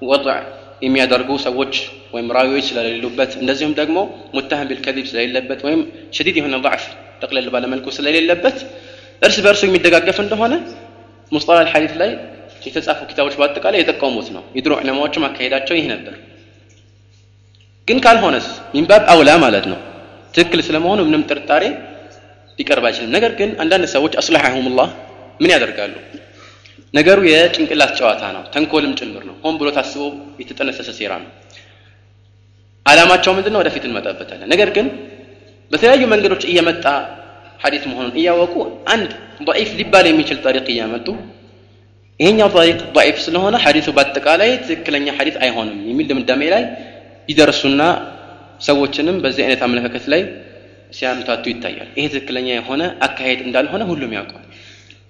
ወضዕ የሚያደርጉ ሰዎች ወይም ራዊዎች ስለሌሉበት እንደዚሁም ደግሞ ሙታህም ቢልከዚብ ስለሌለበት ወይም ሸዲድ የሆነ ضዕፍ ጠቅለል ባለመልኩ ስለሌለበት እርስ በእርሱ የሚደጋገፍ እንደሆነ ሙስጠላ ሐዲት ላይ የተጻፉ ኪታቦች በአጠቃላይ የጠቀሙት ነው። የድሮ ዕለማዎችም አካሄዳቸው ይህ ነበር። ግን ካልሆነስ? ሚንባብ አውላ ማለት ነው። ትክክል ስለመሆኑ ምንም ጥርጣሬ ሊቀርብ አይችልም። ነገር ግን አንዳንድ ሰዎች አስላሐሁም ምን ያደርጋሉ? ነገሩ የጭንቅላት ጨዋታ ነው፣ ተንኮልም ጭምር ነው። ሆን ብሎ ታስቦ የተጠነሰሰ ሴራ ነው። ዓላማቸው ምንድን ነው? ወደፊት እንመጣበታለን። ነገር ግን በተለያዩ መንገዶች እየመጣ ሐዲስ መሆኑን እያወቁ አንድ ضعيف ሊባል የሚችል ጠሪቅ እያመጡ ይሄኛው ጠሪቅ ضعيف ስለሆነ ሐዲሱ በአጠቃላይ ትክክለኛ ሐዲስ አይሆንም የሚል ድምዳሜ ላይ ይደርሱና ሰዎችንም በዚህ አይነት አመለካከት ላይ ሲያምታቱ ይታያል። ይሄ ትክክለኛ የሆነ አካሄድ እንዳልሆነ ሁሉም ያውቀዋል።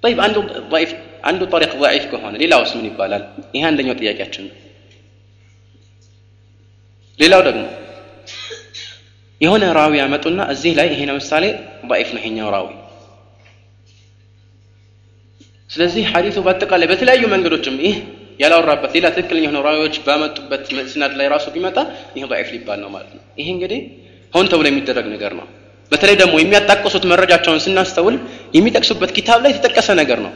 طيب አንዱ ضعيف አንዱ ጠሪቅ ضعيف ከሆነ ሌላውስ ምን ይባላል? ይሄ አንደኛው ጥያቄያችን ነው። ሌላው ደግሞ የሆነ ራዊ ያመጡና እዚህ ላይ ይሄ ለምሳሌ ضعيف ነው ይሄኛው ራዊ ስለዚህ ሐዲሱ በአጠቃላይ በተለያዩ መንገዶችም ይህ ያላወራበት ሌላ ትክክለኛ የሆኑ ራዊዎች ባመጡበት ስናድ ላይ ራሱ ቢመጣ ይህ ضعيف ሊባል ነው ማለት ነው። ይሄ እንግዲህ ሆን ተብሎ የሚደረግ ነገር ነው። በተለይ ደግሞ የሚያጣቅሱት መረጃቸውን ስናስተውል የሚጠቅሱበት ኪታብ ላይ የተጠቀሰ ነገር ነው።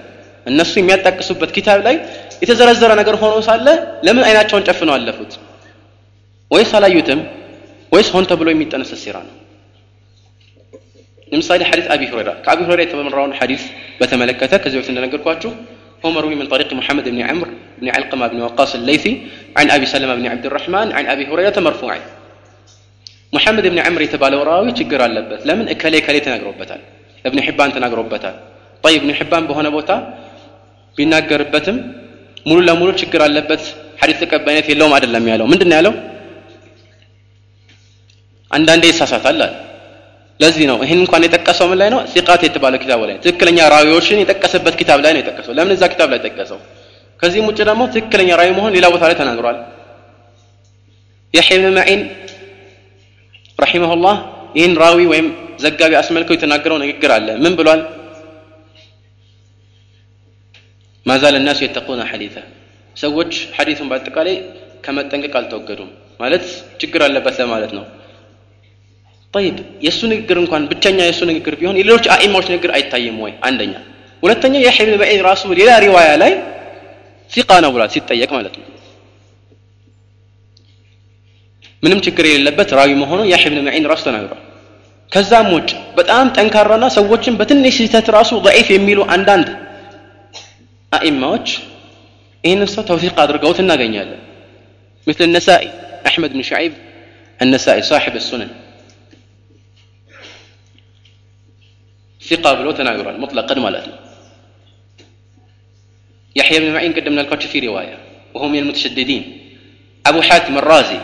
እነሱ የሚያጣቅሱበት ኪታብ ላይ የተዘረዘረ ነገር ሆኖ ሳለ ለምን አይናቸውን ጨፍነው አለፉት? ወይስ አላዩትም? ወይስ ሆን ተብሎ የሚጠነሰስ ሴራ ነው? ለምሳሌ ሐዲስ አቢ ሁረይራ ከአቢ ሁረይራ የተመራውን ሐዲስ በተመለከተ ከዚህ በፊት እንደነገርኳችሁ هو مروي من طريق محمد بن عمرو بن علقمة بن وقاص الليثي عن أبي سلمة بن عبد الرحمن عن أبي هريرة مرفوعا ሙሐመድ እብን ዕምር የተባለው ራዊ ችግር አለበት። ለምን? እከሌ እከሌ ተናግሮበታል። እብን ሕባን ተናግሮበታል። ይ እብን ሕባን በሆነ ቦታ ቢናገርበትም ሙሉ ለሙሉ ችግር አለበት ሐዲስ ተቀባይነት የለውም አይደለም ያለው። ምንድን ያለው? አንዳንዴ ይሳሳታል አለ። ለዚህ ነው ይህን እንኳን የጠቀሰው ምን ላይ ነው? ሲቃት የተባለው ኪታብ ላይ ትክክለኛ ራዊዎችን የጠቀሰበት ኪታብ ላይ ነው የጠቀሰው። ለምን እዛ ኪታብ ላይ ጠቀሰው? ከዚህም ውጭ ደግሞ ትክክለኛ ራዊ መሆን ሌላ ቦታ ላይ ተናግሯል። የሕብን መዒን ረሒመሁላህ ይህን ራዊ ወይም ዘጋቢ አስመልከው የተናገረው ንግግር አለ ምን ብሏል ማዛል الناس يتقون حديثه ሰዎች ሐዲሱን በአጠቃላይ ከመጠንቀቅ አልተወገዱም ማለት ችግር አለበት ለማለት ነው طيب የእሱ ንግግር እንኳን ብቸኛ የእሱ ንግግር ቢሆን የሌሎች አኢማዎች ንግግር አይታይም ወይ አንደኛ ሁለተኛ የሕያ ብን መዒን ራሱ ሌላ ሪዋያ ላይ ሲቃ ነው ብሏል ሲጠየቅ ማለት ነው ምንም ችግር የሌለበት ራዊ መሆኑ የሕያ ብን መዒን ራሱ ተናግሯል ከዛም ውጭ በጣም ጠንካራና ሰዎችን በትንሽ ስህተት ራሱ ضعيف የሚሉ አንዳንድ አኢማዎች ይህንን ሰው ተውፊቅ አድርገውት እናገኛለን مثل النسائي أحمد بن شعيب النسائي صاحب السنن ثقة ብሎ ተናግሯል مطلقا ማለት ነው يحيى بن معين قدمنا لكم في رواية وهو من المتشددين أبو حاتم الرازي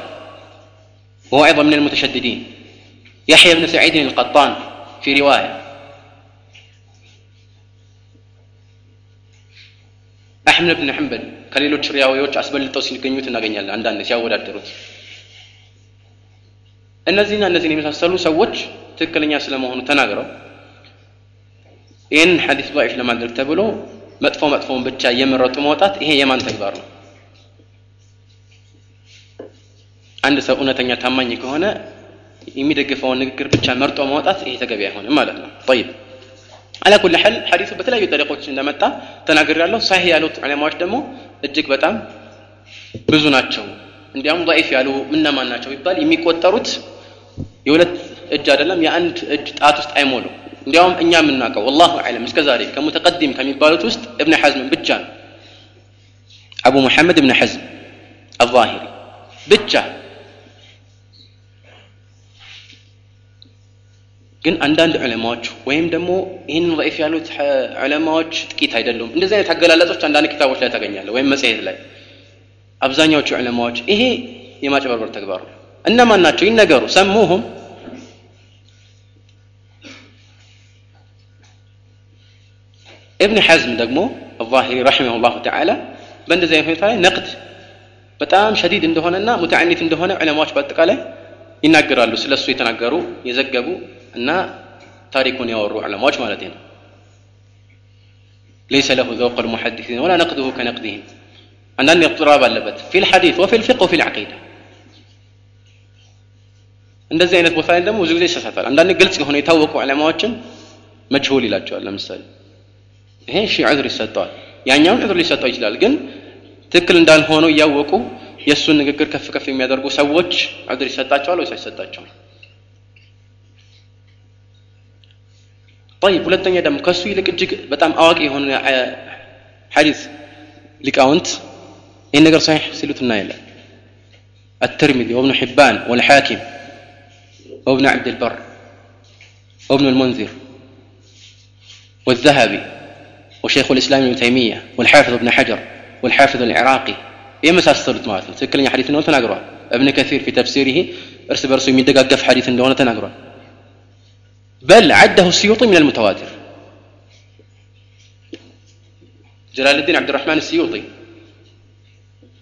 وهو أيضا من المتشددين يحيى بن سعيد القطان في رواية أحمد بن حنبل ከሌሎች ሪያዊዎች አስበልጠው ሲገኙት እናገኛለን አንዳንድ ሲያወዳደሩት እነዚህና እነዚህን የመሳሰሉ ሰዎች ትክክለኛ ስለመሆኑ ተናግረው ይህንን ሐዲስ ضعيف ለማድረግ ተብሎ መጥፎ መጥፎውን ብቻ እየመረጡ መውጣት ይሄ የማን ተግባር ነው? አንድ ሰው እውነተኛ ታማኝ ከሆነ የሚደግፈውን ንግግር ብቻ መርጦ ማውጣት ይሄ ተገቢ አይሆንም ማለት ነው። طيب على كل حال ሐዲሱ በተለያዩ ጠሪቆች እንደመጣ ተናግር ያለው ሳሂህ ያሉት ዑለማዎች ደግሞ እጅግ በጣም ብዙ ናቸው። እንዲያውም ضعيف ያሉ እነማን ናቸው ቢባል የሚቆጠሩት የሁለት እጅ አይደለም የአንድ እጅ ጣት ውስጥ አይሞሉ። እንዲያውም እኛ የምናውቀው ወላሁ አዕለም እስከ ዛሬ ከሙተቀዲም ከሚባሉት ውስጥ እብነ ሐዝም ብቻ ነው። አቡ ሙሐመድ እብነ ሐዝም አዛሂሪ ብቻ ግን አንዳንድ ዑለማዎች ወይም ደግሞ ይህንን ضعيف ያሉት ዑለማዎች ጥቂት አይደሉም። እንደዚህ አይነት አገላለጾች አንዳንድ ኪታቦች ላይ ታገኛለህ፣ ወይም መጽሔት ላይ። አብዛኛዎቹ ዑለማዎች ይሄ የማጭበርበር ተግባር ነው። እነማን ናቸው ይነገሩ፣ ሰሙሁም እብን ሐዝም ደግሞ አዛሂሪ ረሒመሁ ላሁ ተዓላ በእንደዚህ አይነት ሁኔታ ላይ ነቅድ በጣም ሸዲድ እንደሆነና ሙተዓኒት እንደሆነ ዑለማዎች በአጠቃላይ ይናገራሉ። ስለ እሱ የተናገሩ የዘገቡ እና ታሪኩን ያወሩ ዑለማዎች ማለት ነው። ليس له ذوق المحدثين ولا نقده كنقدهم አንዳንድ اضطراب አለበት في الحديث وفي الفقه وفي العقيدة እንደዚህ አይነት ቦታ ላይ ደግሞ ብዙ ጊዜ ይሳሳታል። አንዳንድ ግልጽ የሆነ የታወቁ ዑለማዎችን መጅሁል ይላቸዋል። ለምሳሌ ይሄ እሺ ዑዝር ይሰጠዋል፣ ያኛውን ዑዝር ሊሰጠው ይችላል። ግን ትክክል እንዳልሆኑ እያወቁ የእሱን ንግግር ከፍ ከፍ የሚያደርጉ ሰዎች ዑዝር ይሰጣቸዋል ወይስ አይሰጣቸውም? طيب ሁለተኛ ደግሞ ከሱ ይልቅ እጅግ በጣም አዋቂ የሆነ ሐዲስ ሊቃውንት ይህን ነገር ሳሒሕ ሲሉት እናያለን። الترمذي وابن حبان والحاكم وابن عبد البر وابن المنذر والذهبي وشيخ الإسلام ابن تيمية والحافظ ابن حجر والحافظ العراقي የመሳሰሉት ማለት ነው። ትክክለኛ ሐዲስ እንደሆነ ተናግሯል። እብን ከሲር ፊ ተፍሲሪህ እርስ በርሱ የሚደጋገፍ ሐዲስ እንደሆነ ተናግሯል። بل عده السيوطي من المتواتر. جلال الدين عبد الرحمن السيوطي.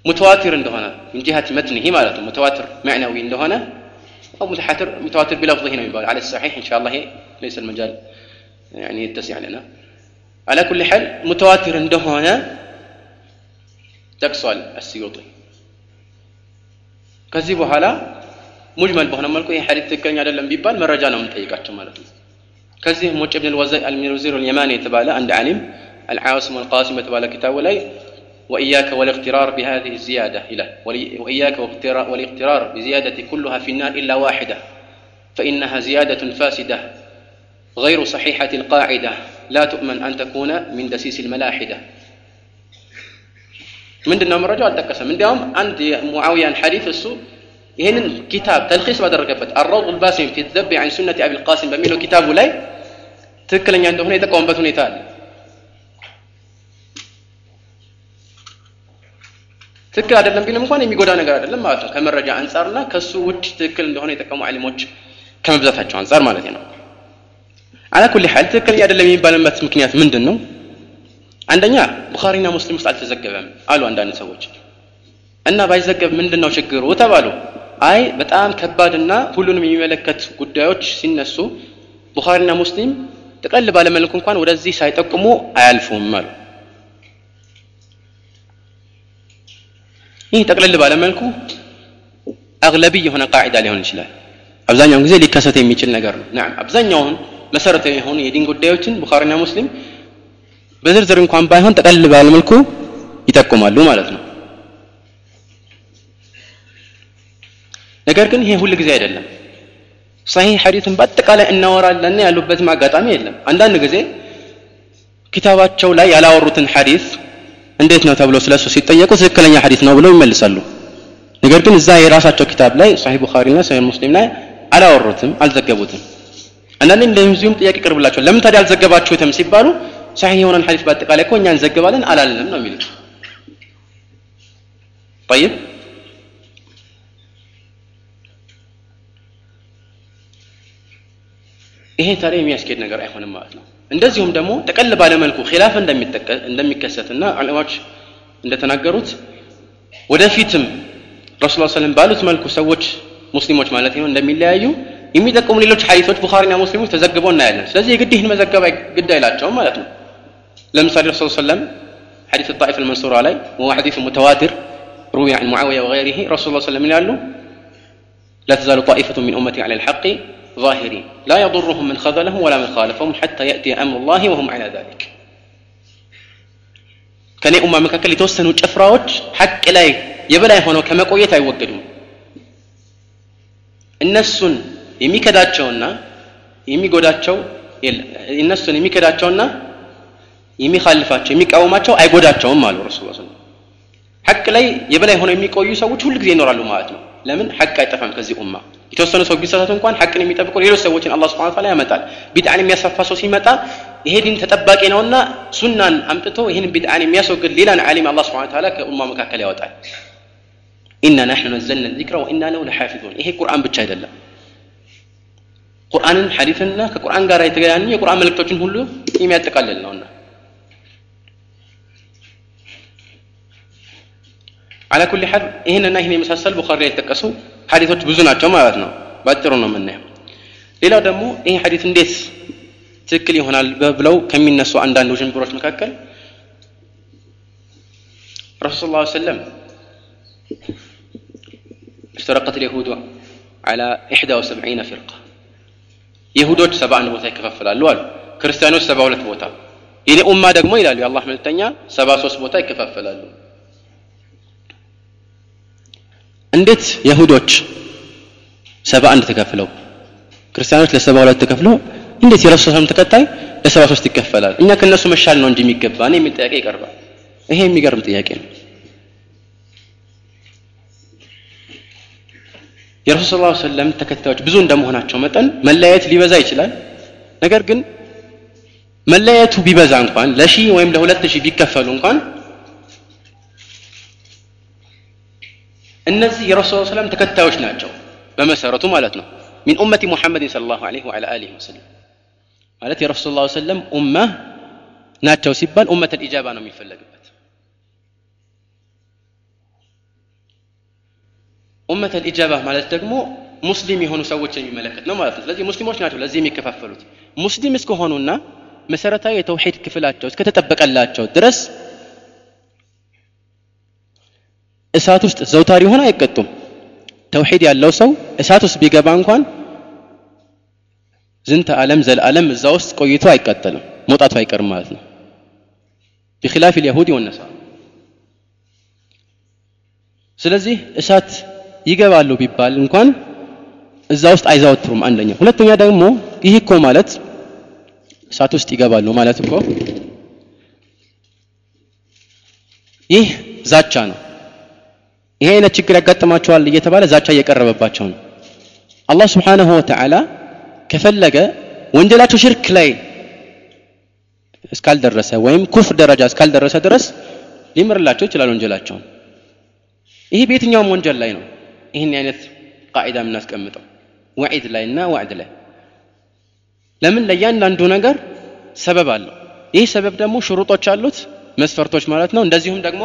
متواتر عندهنا من جهة متنه مالته متواتر معنوي عندهنا أو متحاتر متواتر بلفظه هنا على الصحيح إن شاء الله ليس المجال يعني يتسع لنا. على كل حال متواتر عندهنا. تقصى السيوطي. كذبوا هلا؟ ሙጅመል በሆነ መልኩ ይህ ሐዲስ ትክክለኛ አይደለም ቢባል መረጃ ነው የምንጠይቃቸው ማለት ነው ከዚህም ውጭ ብን አልሚሩዚር ልየማኒ የተባለ አንድ ዓሊም አልዓዋስም ወልቃሲም የተባለ ኪታቡ ላይ وإياك والاغترار بهذه الزيادة إلى وإياك والاغترار بزيادة كلها في النار إلا واحدة فإنها زيادة فاسدة غير صحيحة القاعدة لا تؤمن أن تكون من دسيس الملاحدة ምንድነው መረጃው አልጠቀሰም እንዲያውም አንድ የሙዓውያን ሐዲስ እሱ ይህንን ኪታብ ተልኺስ ባደረገበት አረውድ ልባሲም ፊ ዘብ ዐን ሱነት አቢ ልቃሲም በሚለው ኪታቡ ላይ ትክክለኛ እንደሆነ የጠቀሙበት ሁኔታ አለ። ትክክል አይደለም ቢልም እንኳን የሚጎዳ ነገር አይደለም ማለት ነው። ከመረጃ አንጻርና ከሱ ውጭ ትክክል እንደሆነ የጠቀሙ ዓሊሞች ከመብዛታቸው አንጻር ማለት ነው። አላ ኩል ሐል ትክክል አይደለም የሚባልበት ምክንያት ምንድን ነው አንደኛ ቡኻሪና ሙስሊም ውስጥ አልተዘገበም አሉ አንዳንድ ሰዎች። እና ባይዘገብ ምንድን ነው ችግሩ ተባሉ አይ በጣም ከባድና ሁሉንም የሚመለከት ጉዳዮች ሲነሱ ቡኻሪና ሙስሊም ጠቅለል ባለመልኩ እንኳን ወደዚህ ሳይጠቁሙ አያልፉም አሉ። ይህ ጠቅለል ባለመልኩ አግለቢ የሆነ ቃዒዳ ሊሆን ይችላል። አብዛኛውን ጊዜ ሊከሰት የሚችል ነገር ነው። ናም አብዛኛውን መሰረታዊ የሆኑ የዲን ጉዳዮችን ቡኻሪና ሙስሊም በዝርዝር እንኳን ባይሆን ጠቅለል ባለ መልኩ ይጠቁማሉ ማለት ነው ነገር ግን ይሄ ሁል ጊዜ አይደለም ሰሂህ ሐዲስን በአጠቃላይ እናወራለን ያሉበትም አጋጣሚ የለም አንዳንድ ጊዜ ኪታባቸው ላይ ያላወሩትን ሐዲስ እንዴት ነው ተብሎ ስለሱ ሲጠየቁ ትክክለኛ ሐዲስ ነው ብለው ይመልሳሉ ነገር ግን እዛ የራሳቸው ኪታብ ላይ ሰሂህ ቡኻሪና ሰሂህ ሙስሊም ላይ አላወሩትም አልዘገቡትም አንዳንዴ እንደዚሁም ጥያቄ ይቀርብላቸዋል ለምን ታዲያ አልዘገባችሁትም ሲባሉ ሳሒህ የሆነን ሐዲስ በአጠቃላይ እኮ እኛ እንዘግባለን አላልንም ነው የሚሉት طيب ይሄ ታዲያ የሚያስኬድ ነገር አይሆንም ማለት ነው እንደዚሁም ደግሞ ጠቀል ባለመልኩ ኺላፍ እንደሚከሰትና ዑለማዎች እንደተናገሩት ወደፊትም ረሱል ሰለም ባሉት መልኩ ሰዎች ሙስሊሞች ማለት ነው እንደሚለያዩ የሚጠቁሙ ሌሎች ሐዲሶች ቡኻሪና ሙስሊሞች ተዘግበው እናያለን። ስለዚህ የግድ ይህን መዘገብ ግድ አይላቸውም ማለት ነው። ለምሳሌ ረሱል ሰለም ሐዲስ ጣኢፍ አልመንሱራ ላይ ወሁ ሐዲስ ሙተዋትር روي عن معاوية وغيره رسول الله صلى الله عليه وسلم قال لا تزال طائفة من أمتي على الحق ظاهرين لا يضرهم من خذلهم ولا من خالفهم حتى يأتي أمر الله وهم على ذلك ከኔ ኡማ መካከል የተወሰኑ ጭፍራዎች ሐቅ ላይ የበላይ ሆነው ከመቆየት አይወገዱም እነሱን የሚከዳቸውና የሚጎዳቸው የለም እነሱን የሚከዳቸውና የሚኻልፋቸው የሚቃወማቸው አይጎዳቸውም አሉ ረሱል ስ ሐቅ ላይ የበላይ ሆነው የሚቆዩ ሰዎች ሁል ጊዜ ይኖራሉ ማለት ነው ለምን ሐቅ አይጠፋም ከዚህ ኡማ የተወሰነ ሰው ቢሳሳት እንኳን ሐቅን የሚጠብቁ ሌሎች ሰዎችን አላህ ስብሐ ወተዓላ ያመጣል። ቢድዓን የሚያስፋፋ ሰው ሲመጣ ይሄ ዲን ተጠባቂ ነውና ሱናን አምጥቶ ይህን ቢድዓን የሚያስወግድ ሌላን ዓሊም አላህ ስብሐ ወተዓላ ከኡማ መካከል ያወጣል። ኢና ናሕኑ ነዘልና ዚክረ ወኢና ለሁ ለሓፊዙን። ይሄ ቁርአን ብቻ አይደለም። ቁርአንን ሐዲስንና ከቁርአን ጋር የተገናኙ የቁርአን መልእክቶችን ሁሉ የሚያጠቃልል ነውና አላ ኩሊ ሓል ይህንና ይህን የመሳሰል ቡኻሪ ላይ ሀዲቶች ብዙ ናቸው ማለት ነው። ባጭሩ ነው የምናየው። ሌላው ደግሞ كم من እንዴት ትክክል ይሆናል بروش مكاكل رسول الله صلى الله عليه وسلم اشترقت اليهود على 71 فرقة يهودوش سبع أنبوة يكفف الألوال كريستيانوش سبع أولت إلى أم ما دقمو إلى الله من التنيا سبع سوس بوتا يكفف الألوال እንዴት የሁዶች 71 ተከፍለው ክርስቲያኖች ለ72 ተከፍለው እንዴት የረሱል ሰለም ተከታይ ለ73 ይከፈላል? እኛ ከነሱ መሻል ነው እንጂ የሚገባን የሚል ጥያቄ ይቀርባል። ይሄ የሚገርም ጥያቄ ነው። የረሱል ስ ሰለም ተከታዮች ብዙ እንደመሆናቸው መጠን መለያየት ሊበዛ ይችላል። ነገር ግን መለያየቱ ቢበዛ እንኳን ለሺህ ወይም ለሁለት ሺህ ቢከፈሉ እንኳን እነዚህ የረሱል ሰለም ተከታዮች ናቸው በመሰረቱ ማለት ነው ሚን ኡመቲ ሙሐመድን ስለ ላሁ ለ ወላ አሊህ ወሰለም ማለት የረሱል ላ ሰለም ኡማ ናቸው ሲባል ኡመት ልኢጃባ ነው የሚፈለግበት ኡመት ልኢጃባ ማለት ደግሞ ሙስሊም የሆኑ ሰዎችን የሚመለከት ነው ማለት ነው ስለዚህ ሙስሊሞች ናቸው ለዚህ የሚከፋፈሉት ሙስሊም እስከሆኑና መሰረታዊ የተውሒድ ክፍላቸው እስከተጠበቀላቸው ድረስ እሳት ውስጥ ዘውታሪ ሆነ አይቀጡም። ተውሂድ ያለው ሰው እሳት ውስጥ ቢገባ እንኳን ዝንተ ዓለም ዘለዓለም እዛ ውስጥ ቆይቶ አይቀጠልም መውጣቱ አይቀርም ማለት ነው። ቢኪላፍ ልያሁድ ይወነሳ ስለዚህ እሳት ይገባሉ ቢባል እንኳን እዛ ውስጥ አይዘወትሩም አንደኛ። ሁለተኛ ደግሞ ይህ እኮ ማለት እሳት ውስጥ ይገባሉ ማለት እኮ ይህ ዛቻ ነው። ይሄ አይነት ችግር ያጋጥማቸዋል እየተባለ ዛቻ እየቀረበባቸው ነው። አላህ ስብሓንሁ ወተዓላ ከፈለገ ወንጀላቸው ሽርክ ላይ እስካልደረሰ ወይም ኩፍር ደረጃ እስካልደረሰ ድረስ ሊምርላቸው ይችላል ወንጀላቸውን ይሄ በየትኛውም ወንጀል ላይ ነው ይህን አይነት ቃዒዳ የምናስቀምጠው። ወዒድ ላይ እና ዋዕድ ላይ ለምን ለእያንዳንዱ ነገር ሰበብ አለው? ይህ ሰበብ ደግሞ ሽሩጦች አሉት መስፈርቶች ማለት ነው። እንደዚሁም ደግሞ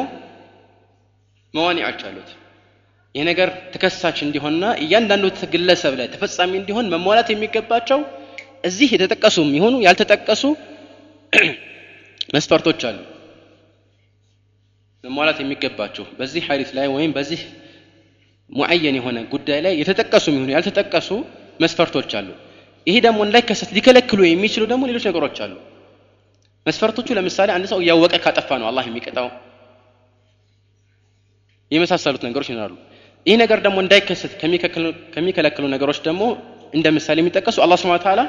መዋኒዖች አሉት ይህ ነገር ተከሳች እንዲሆንና እያንዳንዱ ግለሰብ ላይ ተፈጻሚ እንዲሆን መሟላት የሚገባቸው እዚህ የተጠቀሱም ይሆኑ ያልተጠቀሱ መስፈርቶች አሉ። መሟላት የሚገባቸው በዚህ ሐዲስ ላይ ወይም በዚህ ሙዓየን የሆነ ጉዳይ ላይ የተጠቀሱ ይሆኑ ያልተጠቀሱ መስፈርቶች አሉ። ይሄ ደግሞ እንዳይከሰት ሊከለክሉ የሚችሉ ደግሞ ሌሎች ነገሮች አሉ። መስፈርቶቹ ለምሳሌ አንድ ሰው እያወቀ ካጠፋ ነው አላህ የሚቀጣው የመሳሰሉት ነገሮች ይኖራሉ። ይህ ነገር ደግሞ እንዳይከሰት ከሚከለክሉ ነገሮች ደግሞ እንደ ምሳሌ የሚጠቀሱ አላህ ስብሐ ተዓላ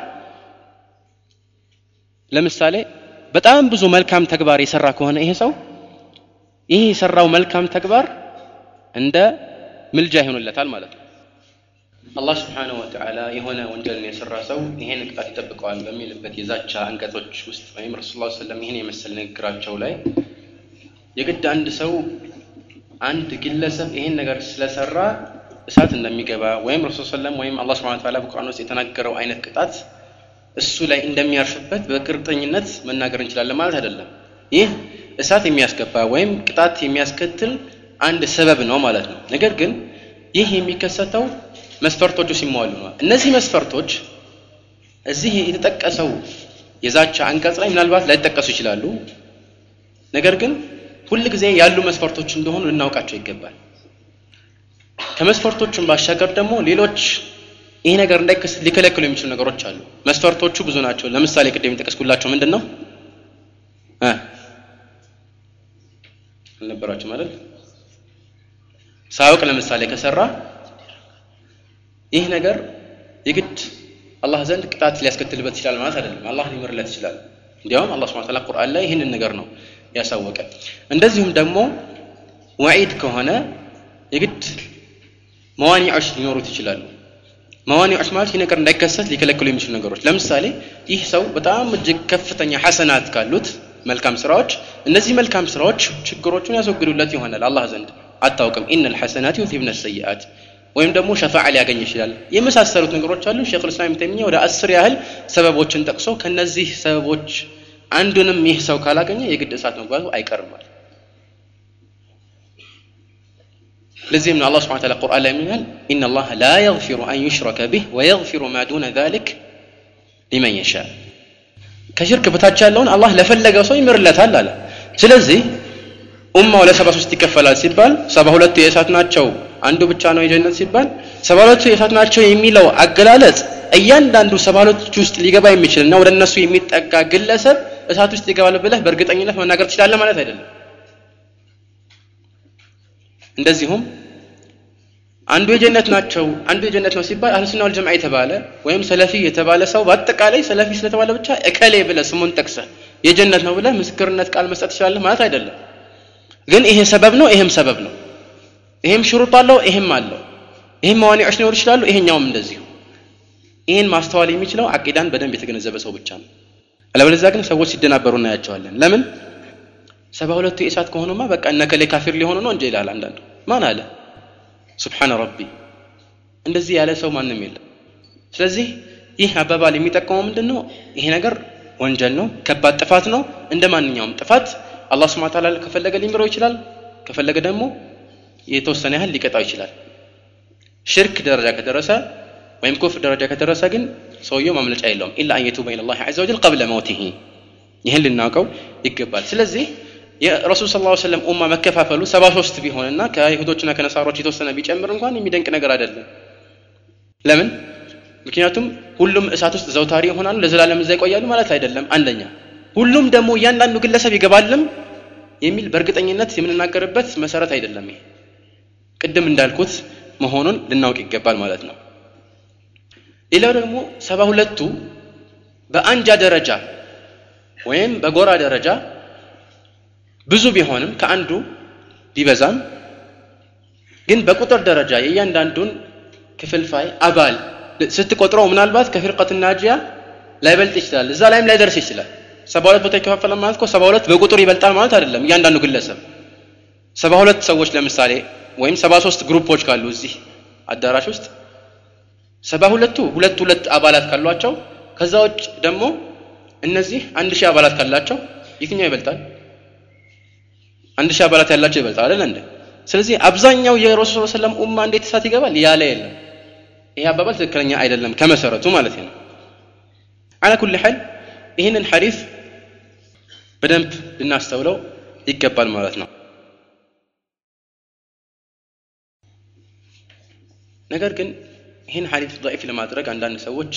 ለምሳሌ በጣም ብዙ መልካም ተግባር የሰራ ከሆነ ይሄ ሰው ይህ የሰራው መልካም ተግባር እንደ ምልጃ ይሆንለታል ማለት ነው። አላህ ስብሓንሁ ወተዓላ የሆነ ወንጀልን የሰራ ሰው ይሄን ቅጣት ይጠብቀዋል በሚልበት የዛቻ አንቀጾች ውስጥ ወይም ረሱል ላ ሰለም ይህን የመሰል ንግግራቸው ላይ የግድ አንድ ሰው አንድ ግለሰብ ይሄን ነገር ስለሰራ እሳት እንደሚገባ ወይም ረሱል ሰለም ወይም አላህ ስብሐነ ወተዓላ በቁርአን ውስጥ የተናገረው አይነት ቅጣት እሱ ላይ እንደሚያርፍበት በእርግጠኝነት መናገር እንችላለን ማለት አይደለም። ይህ እሳት የሚያስገባ ወይም ቅጣት የሚያስከትል አንድ ሰበብ ነው ማለት ነው። ነገር ግን ይህ የሚከሰተው መስፈርቶቹ ሲሟሉ ነው። እነዚህ መስፈርቶች እዚህ የተጠቀሰው የዛቻ አንቀጽ ላይ ምናልባት ላይጠቀሱ ይችላሉ። ነገር ግን ሁል ጊዜ ያሉ መስፈርቶች እንደሆኑ ልናውቃቸው ይገባል። ከመስፈርቶቹም ባሻገር ደግሞ ሌሎች ይሄ ነገር እንዳይከሰት ሊከለክሉ የሚችሉ ነገሮች አሉ። መስፈርቶቹ ብዙ ናቸው። ለምሳሌ ቅድም የጠቀስኩላቸው ምንድን ነው አልነበራችሁ ማለት ሳያውቅ ለምሳሌ ከሰራ ይህ ነገር የግድ አላህ ዘንድ ቅጣት ሊያስከትልበት ይችላል ማለት አይደለም። አላህ ሊምርለት ይችላል። እንዲያውም አላህ ወተዓላ ቁርአን ላይ ይህንን ነገር ነው ያሳወቀ። እንደዚሁም ደግሞ ወዒድ ከሆነ የግድ መዋኒዖች ሊኖሩት ይችላሉ። መዋኒዖች ማለት ይህ ነገር እንዳይከሰት ሊከለክሉ የሚችሉ ነገሮች። ለምሳሌ ይህ ሰው በጣም እጅግ ከፍተኛ ሐሰናት ካሉት መልካም ስራዎች እነዚህ መልካም ስራዎች ችግሮቹን ያስወግዱለት ይሆናል አላህ ዘንድ። አታውቅም። ኢነል ሐሰናት ዩዚብነ ሰይአት። ወይም ደግሞ ሸፋዓ ሊያገኝ ይችላል። የመሳሰሉት ነገሮች አሉ። ሼክ ልስላም ተይሚያ ወደ አስር ያህል ሰበቦችን ጠቅሶ ከነዚህ ሰበቦች አንዱንም ይህ ሰው ካላገኘ የግድ እሳት መግባቱ አይቀርም ማለት ነው አላህ ስብሐ ወተዓላ ቁርአን ላይ የሚላል ኢነ አላህ ላ የግፊሩ አን ዩሽረከ ቢህ ወየግፊሩ ማ ዱነ ዛሊክ ሊመን የሻ። ከሽርክ በታች ያለውን አላህ ለፈለገው ሰው ይምርለታል አለ። ስለዚህ ኡማው ለሰባ ሶስት ይከፈላል ሲባል ሰባ ሁለቱ የእሳት ናቸው አንዱ ብቻ ነው የጀነት ሲባል ሰባ ሁለቱ የእሳት ናቸው የሚለው አገላለጽ እያንዳንዱ ሰባ ሁለቶች ውስጥ ሊገባ የሚችል እና ወደ እነሱ የሚጠጋ ግለሰብ እሳት ውስጥ ይገባል ብለህ በእርግጠኝነት መናገር ትችላለህ ማለት አይደለም። እንደዚሁም አንዱ የጀነት ናቸው አንዱ የጀነት ነው ሲባል አህልሱና ወልጀማዓ የተባለ ወይም ሰለፊ የተባለ ሰው በአጠቃላይ ሰለፊ ስለተባለ ብቻ እከሌ ብለህ ስሙን ጠቅሰህ የጀነት ነው ብለህ ምስክርነት ቃል መስጠት ትችላለህ ማለት አይደለም። ግን ይሄ ሰበብ ነው ይሄም ሰበብ ነው። ይሄም ሽሩጥ አለው ይሄም አለው። ይሄም መዋኒዖች ሊኖሩ ይችላሉ ይሄኛውም እንደዚሁ። ይህን ማስተዋል የሚችለው አቂዳን በደንብ የተገነዘበ ሰው ብቻ ነው አለበለዚያ ግን ሰዎች ሲደናበሩ እናያቸዋለን። ለምን? ሰባ ሁለቱ የእሳት ከሆኑማ በቃ እነከሌ ካፊር ሊሆኑ ነው እንጂ ይላል አንዳንዱ። ማን አለ? ስብሓነ ረቢ። እንደዚህ ያለ ሰው ማንም የለም። ስለዚህ ይህ አባባል የሚጠቀመው ምንድን ነው ይሄ ነገር ወንጀል ነው ከባድ ጥፋት ነው። እንደ ማንኛውም ጥፋት አላህ ስብሐ ተዓላ ከፈለገ ሊምረው ይችላል ከፈለገ ደግሞ የተወሰነ ያህል ሊቀጣው ይችላል። ሽርክ ደረጃ ከደረሰ ወይም ኩፍር ደረጃ ከደረሰ ግን ሰውየው ማምለጫ የለውም። ኢላ አን የቱበ ኢላ ላህ ዐዘ ወጀል ቀብለ መውቲሂ። ይህን ልናውቀው ይገባል። ስለዚህ የረሱል ስለ ሰለም ኡማ መከፋፈሉ ሰባ ሶስት ቢሆንና ከይሁዶችና ከነሳሮች የተወሰነ ቢጨምር እንኳን የሚደንቅ ነገር አይደለም። ለምን? ምክንያቱም ሁሉም እሳት ውስጥ ዘውታሪ ይሆናሉ ለዘላለም እዛ ይቆያሉ ማለት አይደለም። አንደኛ ሁሉም ደግሞ እያንዳንዱ ግለሰብ ይገባልም የሚል በእርግጠኝነት የምንናገርበት መሰረት አይደለም ይሄ። ቅድም እንዳልኩት መሆኑን ልናውቅ ይገባል ማለት ነው ሌላው ደግሞ ሰባ ሁለቱ በአንጃ ደረጃ ወይም በጎራ ደረጃ ብዙ ቢሆንም ከአንዱ ቢበዛም ግን በቁጥር ደረጃ የእያንዳንዱን ክፍልፋይ አባል ስትቆጥረው ምናልባት ከፊርቀት ናጂያ ላይበልጥ ይችላል። እዛ ላይም ላይደርስ ይችላል። ሰባ ሁለት ቦታ ይከፋፈለ ማለት እኮ ሰባ ሁለት በቁጥር ይበልጣል ማለት አይደለም እያንዳንዱ ግለሰብ። ሰባ ሁለት ሰዎች ለምሳሌ ወይም ሰባ ሶስት ግሩፖች ካሉ እዚህ አዳራሽ ውስጥ ሰባ ሁለቱ? ሁለት ሁለት አባላት ካሏቸው? ከዛ ውጭ ደግሞ እነዚህ አንድ ሺህ አባላት ካላቸው የትኛው ይበልጣል? አንድ ሺህ አባላት ያላቸው ይበልጣል አይደል እንዴ? ስለዚህ አብዛኛው የረሱል ሰለም ኡማ እንዴት እሳት ይገባል? ያለ የለም። ይሄ አባባል ትክክለኛ አይደለም ከመሰረቱ ማለት ነው። አላ ኩል ሐል ይህንን ሐዲስ በደንብ ልናስተውለው ይገባል ማለት ነው። ነገር ግን ይህን ሀዲት ዳኢፍ ለማድረግ አንዳንድ ሰዎች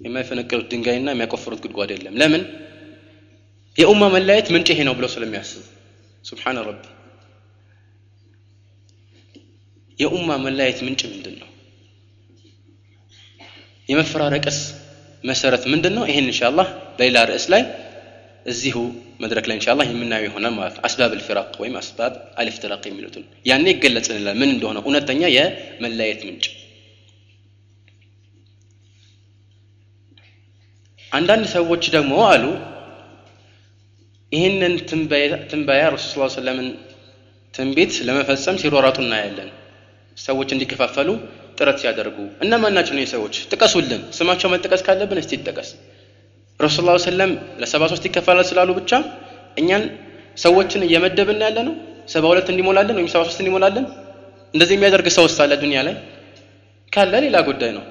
የማይፈነቅሉት ድንጋይና የሚያቆፍሩት ጉድጓድ የለም ለምን የኡማ መለያየት ምንጭ ይሄ ነው ብለው ስለሚያስቡ ሱብሓነ ረቢ የኡማ መለያየት ምንጭ ምንድን ነው የመፈራረቅስ መሰረት ምንድን ነው ይህን እንሻ በሌላ ርዕስ ላይ እዚሁ መድረክ ላይ እንሻላ የምናየው ይሆናል ማለት ነው አስባብ ልፊራቅ ወይም አስባብ አልፍትራቅ የሚሉትን ያኔ ይገለጽንላል ምን እንደሆነ እውነተኛ የመለያየት ምንጭ አንዳንድ ሰዎች ደግሞ አሉ ይህንን ትንበያ ረሱል ስ ሰለምን ትንቢት ለመፈጸም ሲሯሯጡ እናያለን። ሰዎች እንዲከፋፈሉ ጥረት ሲያደርጉ እነማን ናቸው እነዚህ ሰዎች? ጥቀሱልን። ስማቸው መጥቀስ ካለብን እስቲ ይጠቀስ ረሱል ሰለም ለሰባ ሶስት ይከፈላል ስላሉ ብቻ እኛን ሰዎችን እየመደብን ያለ ነው ሰባ ሁለት እንዲሞላለን ወይም ሰባ ሶስት እንዲሞላለን እንደዚህ የሚያደርግ ሰው አለ ዱኒያ ላይ? ካለ ሌላ ጉዳይ ነው።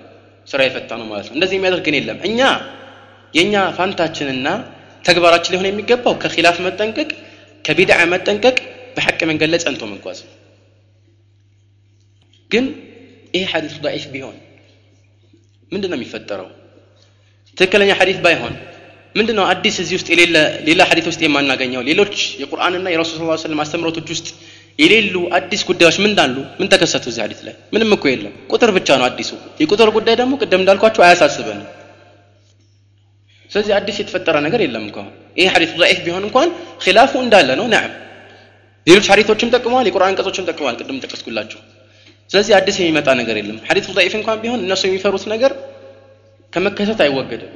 ስራ የፈታ ነው ማለት ነው። እንደዚህ የሚያደርግ ግን የለም። እኛ የእኛ ፋንታችንና ተግባራችን ሊሆን የሚገባው ከኺላፍ መጠንቀቅ ከቢድዓ መጠንቀቅ በሐቅ መንገድ ላይ ጸንቶ መጓዝ ነው ግን ይሄ ሐዲስ ضعيف ቢሆን ምንድን ነው የሚፈጠረው ትክክለኛ ሐዲስ ባይሆን ምንድን ነው አዲስ እዚህ ውስጥ የሌለ ሌላ ሐዲስ ውስጥ የማናገኘው ሌሎች የቁርአንና የረሱል ስ ሰለም አስተምሮቶች ውስጥ የሌሉ አዲስ ጉዳዮች ምን እንዳሉ ምን ተከሰቱ እዚህ ሐዲስ ላይ ምንም እኮ የለም ቁጥር ብቻ ነው አዲሱ የቁጥር ጉዳይ ደግሞ ቅደም እንዳልኳቸው አያሳስበንም ስለዚህ አዲስ የተፈጠረ ነገር የለም እንኳን ይሄ ሐዲስ ضعيف ቢሆን እንኳን ኺላፉ እንዳለ ነው ነዓም ሌሎች ሐዲሶችም ጠቅመዋል የቁርአን አንቀጾችም ጠቅመዋል ቅድም ጠቀስኩላችሁ ስለዚህ አዲስ የሚመጣ ነገር የለም ሐዲሱ ضعيف እንኳን ቢሆን እነሱ የሚፈሩት ነገር ከመከሰት አይወገድም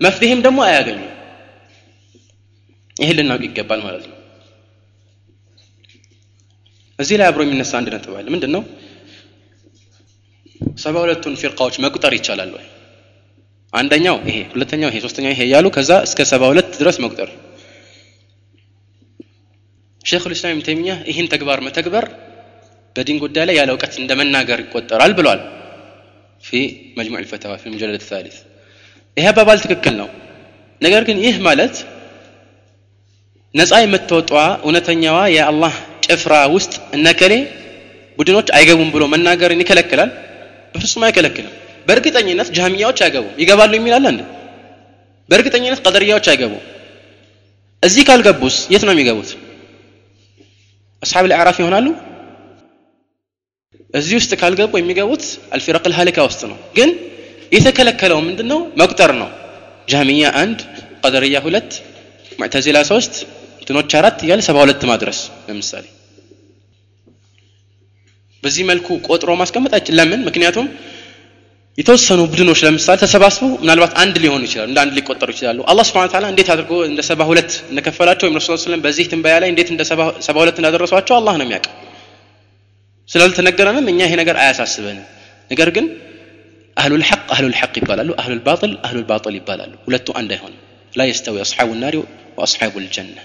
መፍትሄም ደግሞ አያገኙም ይሄን ልናውቅ ይገባል ማለት ነው እዚህ ላይ አብሮ የሚነሳ አንድ ነጥብ አለ ምንድን ነው ሰባ ሁለቱን ፊርቃዎች መቁጠር ይቻላል ወይ አንደኛው ይሄ ሁለተኛው ይሄ ሶስተኛው ይሄ እያሉ ከዛ እስከ ሰባ ሁለት ድረስ መቁጠር። ሼክ ልእስላም ኢብን ተይሚያ ይህን ተግባር መተግበር በዲን ጉዳይ ላይ ያለ እውቀት እንደ መናገር ይቆጠራል ብሏል። ፊ መጅሙዕ ልፈተዋ ፊ ሙጀለድ ታሊት ይሄ አባባል ትክክል ነው። ነገር ግን ይህ ማለት ነፃ የምትወጧ እውነተኛዋ የአላህ ጭፍራ ውስጥ እነከሌ ቡድኖች አይገቡም ብሎ መናገርን ይከለክላል? በፍጹም አይከለክልም በእርግጠኝነት ጃህሚያዎች አይገቡም። ይገባሉ የሚላለ እንደ በእርግጠኝነት ቀደርያዎች አይገቡም። እዚህ ካልገቡስ የት ነው የሚገቡት? አስሓብ ልአዕራፍ ይሆናሉ? እዚህ ውስጥ ካልገቡ የሚገቡት አልፊረቅ ልሃሊካ ውስጥ ነው። ግን የተከለከለው ምንድነው? መቁጠር ነው። ጃህሚያ አንድ ቀደርያ ሁለት ሙዕተዚላ ሶስት እንትኖች አራት እያለ ሰባ ሁለት ማድረስ ለምሳሌ። በዚህ መልኩ ቆጥሮ ማስቀመጥ አይችል ለምን? ምክንያቱም የተወሰኑ ቡድኖች ለምሳሌ ተሰባስበው ምናልባት አንድ ሊሆኑ ይችላሉ እንደ አንድ ሊቆጠሩ ይችላሉ አላህ ስብሐነ ተዓላ እንዴት አድርጎ እንደ ሰባ ሁለት እንደከፈላቸው ወይም ረሱል ስለም በዚህ ትንበያ ላይ እንዴት እንደ ሰባ ሁለት እንዳደረሷቸው አላህ ነው የሚያውቅ ስላልተነገረንም እኛ ይሄ ነገር አያሳስበንም ነገር ግን አህሉል ሐቅ አህሉል ሐቅ ይባላሉ አህሉል ባጥል አህሉል ባጥል ይባላሉ ሁለቱ አንድ አይሆንም ላ የስተዊ አስሓቡ ናሪ ወአስሓቡ ልጀና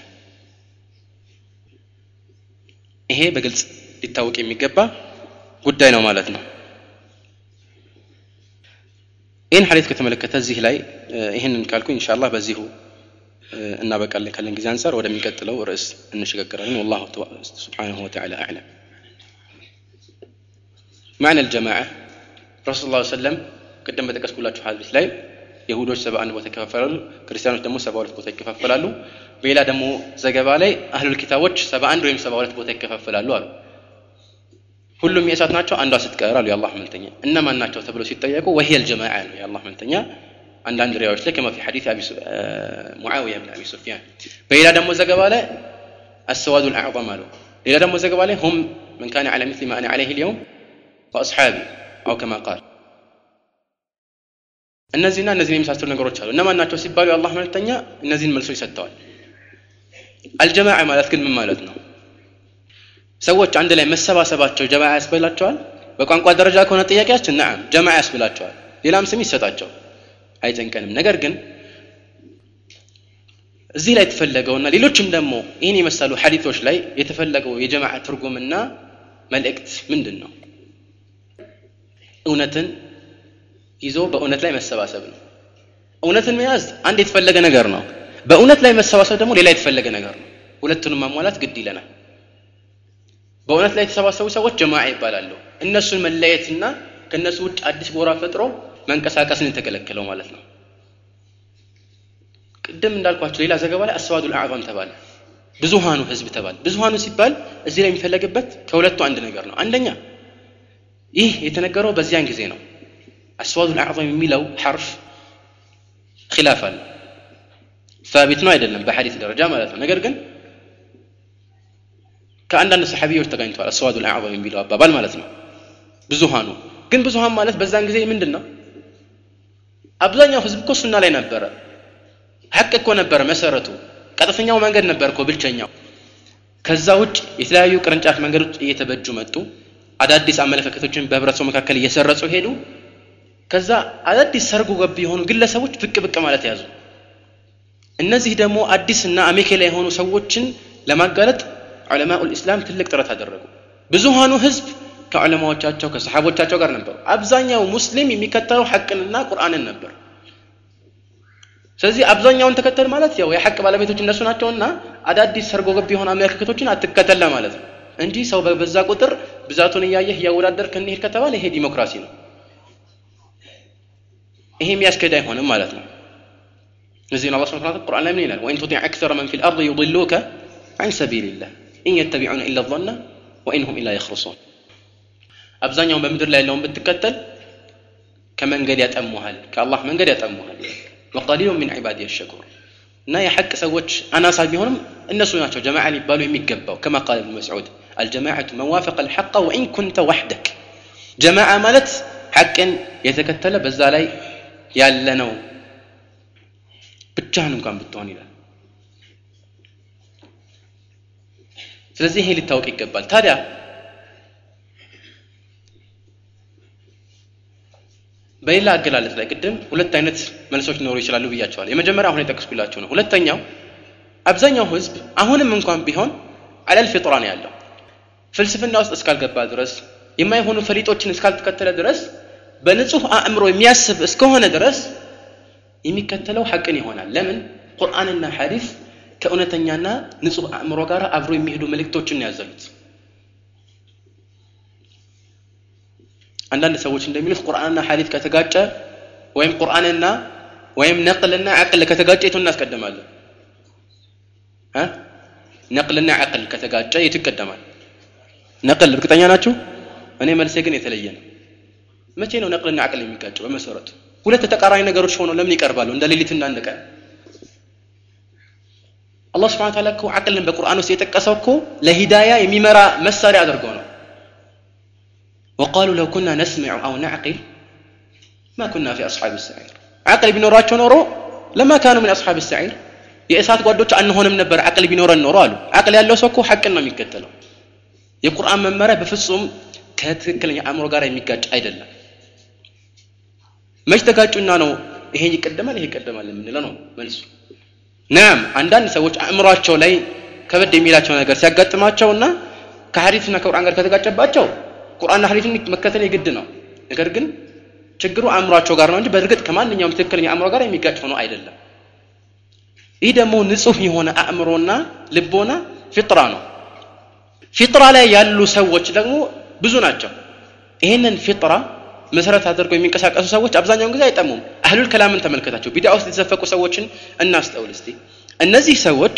ይሄ በግልጽ ሊታወቅ የሚገባ ጉዳይ ነው ማለት ነው ይህን ሐዲት ከተመለከተ እዚህ ላይ ይህንን ካልኩ ኢንሻላህ በዚሁ እናበቃለን ካለን ጊዜ አንጻር። ወደሚቀጥለው ርዕስ እንሸጋገራለን። ወላሁ ስብሓንሁ ወተዓላ አዕለም። ማዕና አልጀማዓ ረሱል ላ ሰለም ቅደም በጠቀስኩላችሁ ሀዲስ ላይ የሁዶች ሰባ አንድ ቦታ ይከፋፈላሉ ክርስቲያኖች ደግሞ ሰባ ሁለት ቦታ ይከፋፈላሉ። ሌላ ደግሞ ዘገባ ላይ አህሉል ኪታቦች ሰባ አንድ ወይም ሰባ ሁለት ቦታ ይከፋፈላሉ አሉ። ሁሉም የእሳት ናቸው አንዷ ስትቀር አሉ የአላህ መልተኛ እነማን ናቸው ተብሎ ሲጠየቁ ወህየል ጀማዓ ነው የአላህ መልተኛ አንዳንድ ሪያዎች ላይ ከማ ፊ አቢ ሙዓዊያ ብን አቢ ሱፊያን በሌላ ደግሞ ዘገባ ላይ አስዋዱ ልአዕظም አሉ ሌላ ደግሞ ዘገባ ላይ ሁም ምን ካነ ዐላ ሚስሊ ማ አነ ዐለይህ ልየውም ወአስሓቢ አው ከማ ቃል እነዚህና እነዚህን የመሳሰሉ ነገሮች አሉ እነማን ናቸው ሲባሉ የአላህ መልተኛ እነዚህን መልሶች ሰጥተዋል አልጀማዓ ማለት ግን ምን ማለት ነው ሰዎች አንድ ላይ መሰባሰባቸው ጀማ ያስብላቸዋል? በቋንቋ ደረጃ ከሆነ ጥያቄያችን ናም ጀማ ያስብላቸዋል። ሌላም ስም ይሰጣቸው። አይጨንቀንም። ነገር ግን እዚህ ላይ የተፈለገውና ሌሎችም ደግሞ ይህን የመሰሉ ሐዲቶች ላይ የተፈለገው የጀማዓ ትርጉምና መልእክት ምንድን ነው እውነትን ይዞ በእውነት ላይ መሰባሰብ ነው። እውነትን መያዝ አንድ የተፈለገ ነገር ነው። በእውነት ላይ መሰባሰብ ደግሞ ሌላ የተፈለገ ነገር ነው። ሁለቱንም ማሟላት ግድ ይለናል በእውነት ላይ የተሰባሰቡ ሰዎች ጀማዓ ይባላሉ እነሱን መለየትና ከእነሱ ውጭ አዲስ ጎራ ፈጥሮ መንቀሳቀስን የተከለከለው ማለት ነው ቅድም እንዳልኳቸው ሌላ ዘገባ ላይ አስዋዱል አዕዛም ተባለ ብዙሃኑ ህዝብ ተባለ ብዙሃኑ ሲባል እዚህ ላይ የሚፈለግበት ከሁለቱ አንድ ነገር ነው አንደኛ ይህ የተነገረው በዚያን ጊዜ ነው አስዋዱል አዕዛም የሚለው ሐርፍ ኪላፍ አለ ሳቢት ነው አይደለም በሐዲስ ደረጃ ማለት ነው ነገር ግን ከአንዳንድ ሰሐቢዎች ተገኝተዋል። አስዋዱ ልአዕظም የሚለው አባባል ማለት ነው። ብዙሃኑ ግን ብዙሃን ማለት በዛን ጊዜ ምንድን ነው አብዛኛው ህዝብ እኮ ሱና ላይ ነበረ። ሐቅ እኮ ነበረ መሰረቱ። ቀጥተኛው መንገድ ነበር እኮ ብልቸኛው። ከዛ ውጭ የተለያዩ ቅርንጫፍ መንገዶች እየተበጁ መጡ። አዳዲስ አመለካከቶችን በህብረተሰቡ መካከል እየሰረጹ ሄዱ። ከዛ አዳዲስ ሰርጎ ገብ የሆኑ ግለሰቦች ብቅ ብቅ ማለት ያዙ። እነዚህ ደግሞ አዲስና አሜኬላ የሆኑ ሰዎችን ለማጋለጥ ዑለማኡ ልእስላም ትልቅ ጥረት አደረጉ ብዙሃኑ ህዝብ ከዑለማዎቻቸው ከሰሓቦቻቸው ጋር ነበሩ አብዛኛው ሙስሊም የሚከተለው ሐቅንና ቁርአንን ነበር ስለዚህ አብዛኛውን ተከተል ማለት ያው የሐቅ ባለቤቶች እነሱ ናቸውና አዳዲስ ሰርጎ ገብ የሆነ አመለካከቶችን አትከተል ለማለት ነው እንጂ ሰው በበዛ ቁጥር ብዛቱን እያየህ እያወዳደር ክንሄድ ከተባለ ይሄ ዲሞክራሲ ነው ይሄ የሚያስኬድ አይሆንም ማለት ነው እዚህ ነው አላ ስብን ቁርአን ላይ ምን ይላል ወኢን ቱጢዕ አክሰረ መን ፊ ልአርض ዩضሉከ عن سبيل الله إن يتبعون إلا الظن وإنهم إلا يخرصون. أبزان يوم بمدر الله اللهم بتكتل كمن قد يتأمهل كالله من قد يتأمهل. وقليل من عبادي الشكور. نايا حق سويتش أنا صاحبهم الناس ناتشو جماعة اللي يبالوا يمكبوا كما قال ابن مسعود الجماعة موافق الحق وإن كنت وحدك. جماعة مالت حق يتكتل بزالي يالنو. بتجانو كان بتوني لك ስለዚህ ይሄ ሊታወቅ ይገባል። ታዲያ በሌላ አገላለጽ ላይ ቅድም ሁለት አይነት መልሶች ሊኖሩ ይችላሉ ብያቸዋል የመጀመሪያ አሁን የጠቀስኩላቸው ነው። ሁለተኛው አብዛኛው ህዝብ አሁንም እንኳን ቢሆን አለል ፊጥራ ነው ያለው። ፍልስፍና ውስጥ እስካልገባ ድረስ የማይሆኑ ፈሊጦችን እስካልተከተለ ድረስ በንጹህ አእምሮ የሚያስብ እስከሆነ ድረስ የሚከተለው ሐቅን ይሆናል። ለምን? ቁርአንና ሐዲስ ከእውነተኛና ንጹህ አእምሮ ጋር አብሮ የሚሄዱ መልእክቶችን ያዘሉት። አንዳንድ ሰዎች እንደሚሉት ቁርአንና ሐዲስ ከተጋጨ ወይም ቁርአንና ወይም ነቅልና አቅል ከተጋጨ የቱ እናስቀድማለን? ነቅልና አቅል ከተጋጨ የቱ ይቀደማል? ነቅል እርግጠኛ ናችሁ? እኔ መልሴ ግን የተለየ ነው። መቼ ነው ነቅልና አቅል የሚጋጨው? በመሰረቱ ሁለት ተቃራኒ ነገሮች ሆነው ለምን ይቀርባሉ? እንደ ሌሊትና እንደ ቀን አላህ ስብሓን ታላ እኮ አቅልን በቁርአን ውስጥ የጠቀሰው እኮ ለሂዳያ የሚመራ መሳሪያ አድርጎ ነው ወቃሉ ለው ኩና ነስሚዑ አው ናዕቂል ማ ኩና ፊ አስሓብ ሰዒር አቅል ቢኖራቸው ኖሮ ለማ ካኑ ምን አስሓብ ሰዒር የእሳት ጓዶች አንሆንም ነበር አቅል ቢኖረን ኖሮ አሉ አቅል ያለው ሰው እኮ ሐቅን ነው የሚከተለው የቁርአን መመሪያ በፍጹም ከትክክለኛ አእምሮ ጋር የሚጋጭ አይደለም መች ተጋጩና ነው ይሄ ይቀደማል ይሄ ይቀደማል የምንለው ነው መልሱ ናም አንዳንድ ሰዎች አእምሯቸው ላይ ከበድ የሚላቸው ነገር ሲያጋጥማቸውና ከሐዲስና ከቁርአን ጋር ከተጋጨባቸው ቁርአንና ሐዲስን መከተል የግድ ነው። ነገር ግን ችግሩ አእምሯቸው ጋር ነው እንጂ በእርግጥ ከማንኛውም ትክክለኛ አእምሮ ጋር የሚጋጭ ሆኖ አይደለም። ይህ ደግሞ ንጹህ የሆነ አእምሮና ልቦና ፊጥራ ነው። ፊጥራ ላይ ያሉ ሰዎች ደግሞ ብዙ ናቸው። ይህንን ፊጥራ መሰረት አድርገው የሚንቀሳቀሱ ሰዎች አብዛኛውን ጊዜ አይጠሙም። አህሉል ከላምን ተመልከታቸው። ቢዳ ውስጥ የተዘፈቁ ሰዎችን እናስተውል እስቲ። እነዚህ ሰዎች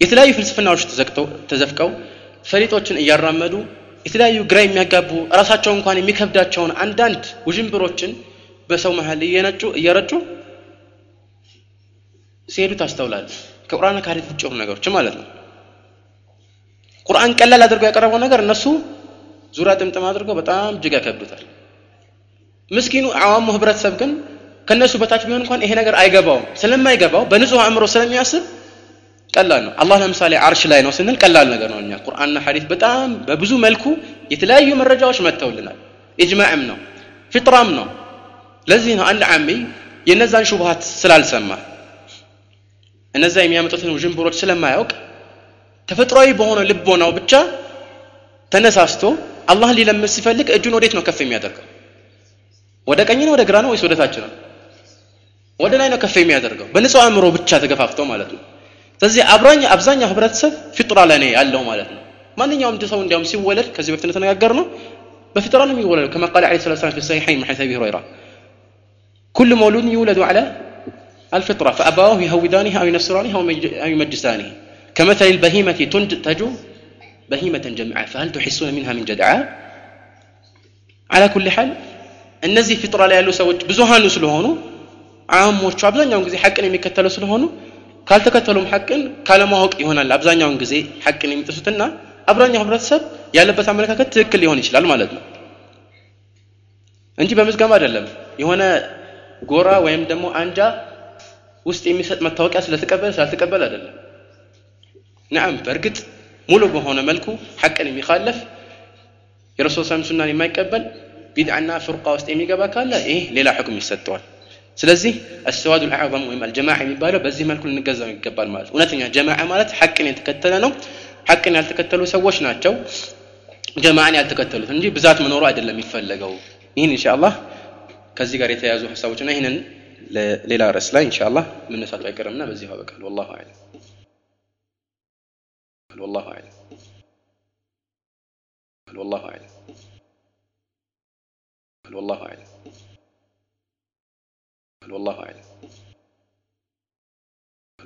የተለያዩ ፍልስፍናዎች ተዘፍቀው ፈሊጦችን እያራመዱ የተለያዩ ግራ የሚያጋቡ ራሳቸው እንኳን የሚከብዳቸውን አንዳንድ ውዥንብሮችን በሰው መሀል እየነጩ እየረጩ ሲሄዱ ታስተውላል ከቁርአን ከሐዲስ ውጭ ነገሮች ማለት ነው። ቁርአን ቀላል አድርገው ያቀረበው ነገር እነሱ ዙሪያ ጥምጥም አድርገው በጣም እጅግ ያከብዱታል። ምስኪኑ አዋሙ ህብረተሰብ ግን ከነሱ በታች ቢሆን እንኳን ይሄ ነገር አይገባውም። ስለማይገባው በንጹህ አእምሮ ስለሚያስብ ቀላል ነው። አላህ ለምሳሌ አርሽ ላይ ነው ስንል ቀላል ነገር ነው። እኛ ቁርአንና ሐዲስ በጣም በብዙ መልኩ የተለያዩ መረጃዎች መጥተውልናል። ኢጅማዕም ነው ፊጥራም ነው። ለዚህ ነው አንድ አሚ የነዛን ሹብሃት ስላልሰማ። እነዛ የሚያመጡትን ውዥንብሮች ስለማያውቅ ተፈጥሯዊ በሆነ ልቦናው ብቻ ተነሳስቶ አላህን ሊለምስ ሲፈልግ እጁን ወዴት ነው ከፍ የሚያደርገው ወደ ቀኝ ነው ወደ ግራ ነው ወይስ ወደ ታች ነው ወደ ላይ ነው ከፍ የሚያደርገው በንጹህ አእምሮ ብቻ ተገፋፍተው ማለት ነው ስለዚህ አብራኝ አብዛኛው ህብረተሰብ ፊጥራ ላይ ነው ያለው ማለት ነው ማንኛውም ሰው እንዲያውም ሲወለድ ከዚህ በፊት እንደተነጋገር ነው በፊጥራ ነው የሚወለደው ከማ ቃል ዐለይሂ ሰላቱ ወሰላም ፊ ሰሒሐይን من حديث أبي هريرة كل مولود يولد على الفطرة فأبواه يهودانه أو ينصرانه أو يمجسانه كمثل البهيمة تنتج بهيمة جمعاء فهل تحسون منها من جدعاء على كل حال እነዚህ ፊጥራ ላይ ያሉ ሰዎች ብዙሃኑ ስለሆኑ አሞቹ አብዛኛውን ጊዜ ሐቅን የሚከተሉ ስለሆኑ ካልተከተሉም ሐቅን ካለማወቅ ይሆናል አብዛኛውን ጊዜ ሐቅን የሚጥሱትና አብዛኛው ህብረተሰብ ያለበት አመለካከት ትክክል ሊሆን ይችላል ማለት ነው እንጂ በምዝገማ አይደለም የሆነ ጎራ ወይም ደግሞ አንጃ ውስጥ የሚሰጥ መታወቂያ ስለተቀበለ ስላልተቀበለ አይደለም ነዓም በእርግጥ ሙሉ በሆነ መልኩ ሐቅን የሚካለፍ የረሱል ሰላም ሱናን የማይቀበል ቢድዓና ፍርቃ ውስጥ የሚገባ ካለ ይህ ሌላ ሕክም ይሰጠዋል። ስለዚህ አስዋዱ ልአዕظም ወይም አልጀማዓ የሚባለው በዚህ መልኩ ልንገዛው ይገባል ማለት እውነተኛ ጀማዓ ማለት ሐቅን የተከተለ ነው። ሐቅን ያልተከተሉ ሰዎች ናቸው ጀማዓን ያልተከተሉት እንጂ ብዛት መኖሩ አይደለም የሚፈለገው። ይህን እንሻ ከዚህ ጋር የተያያዙ ሀሳቦችና ይህንን ሌላ ርዕስ ላይ እንሻ አላህ መነሳቱ አይቀርምና በዚህ አበቃል። ወላሁ አለም والله أعلم. والله أعلم. والله أعلم. والله أعلم.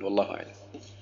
والله أعلم.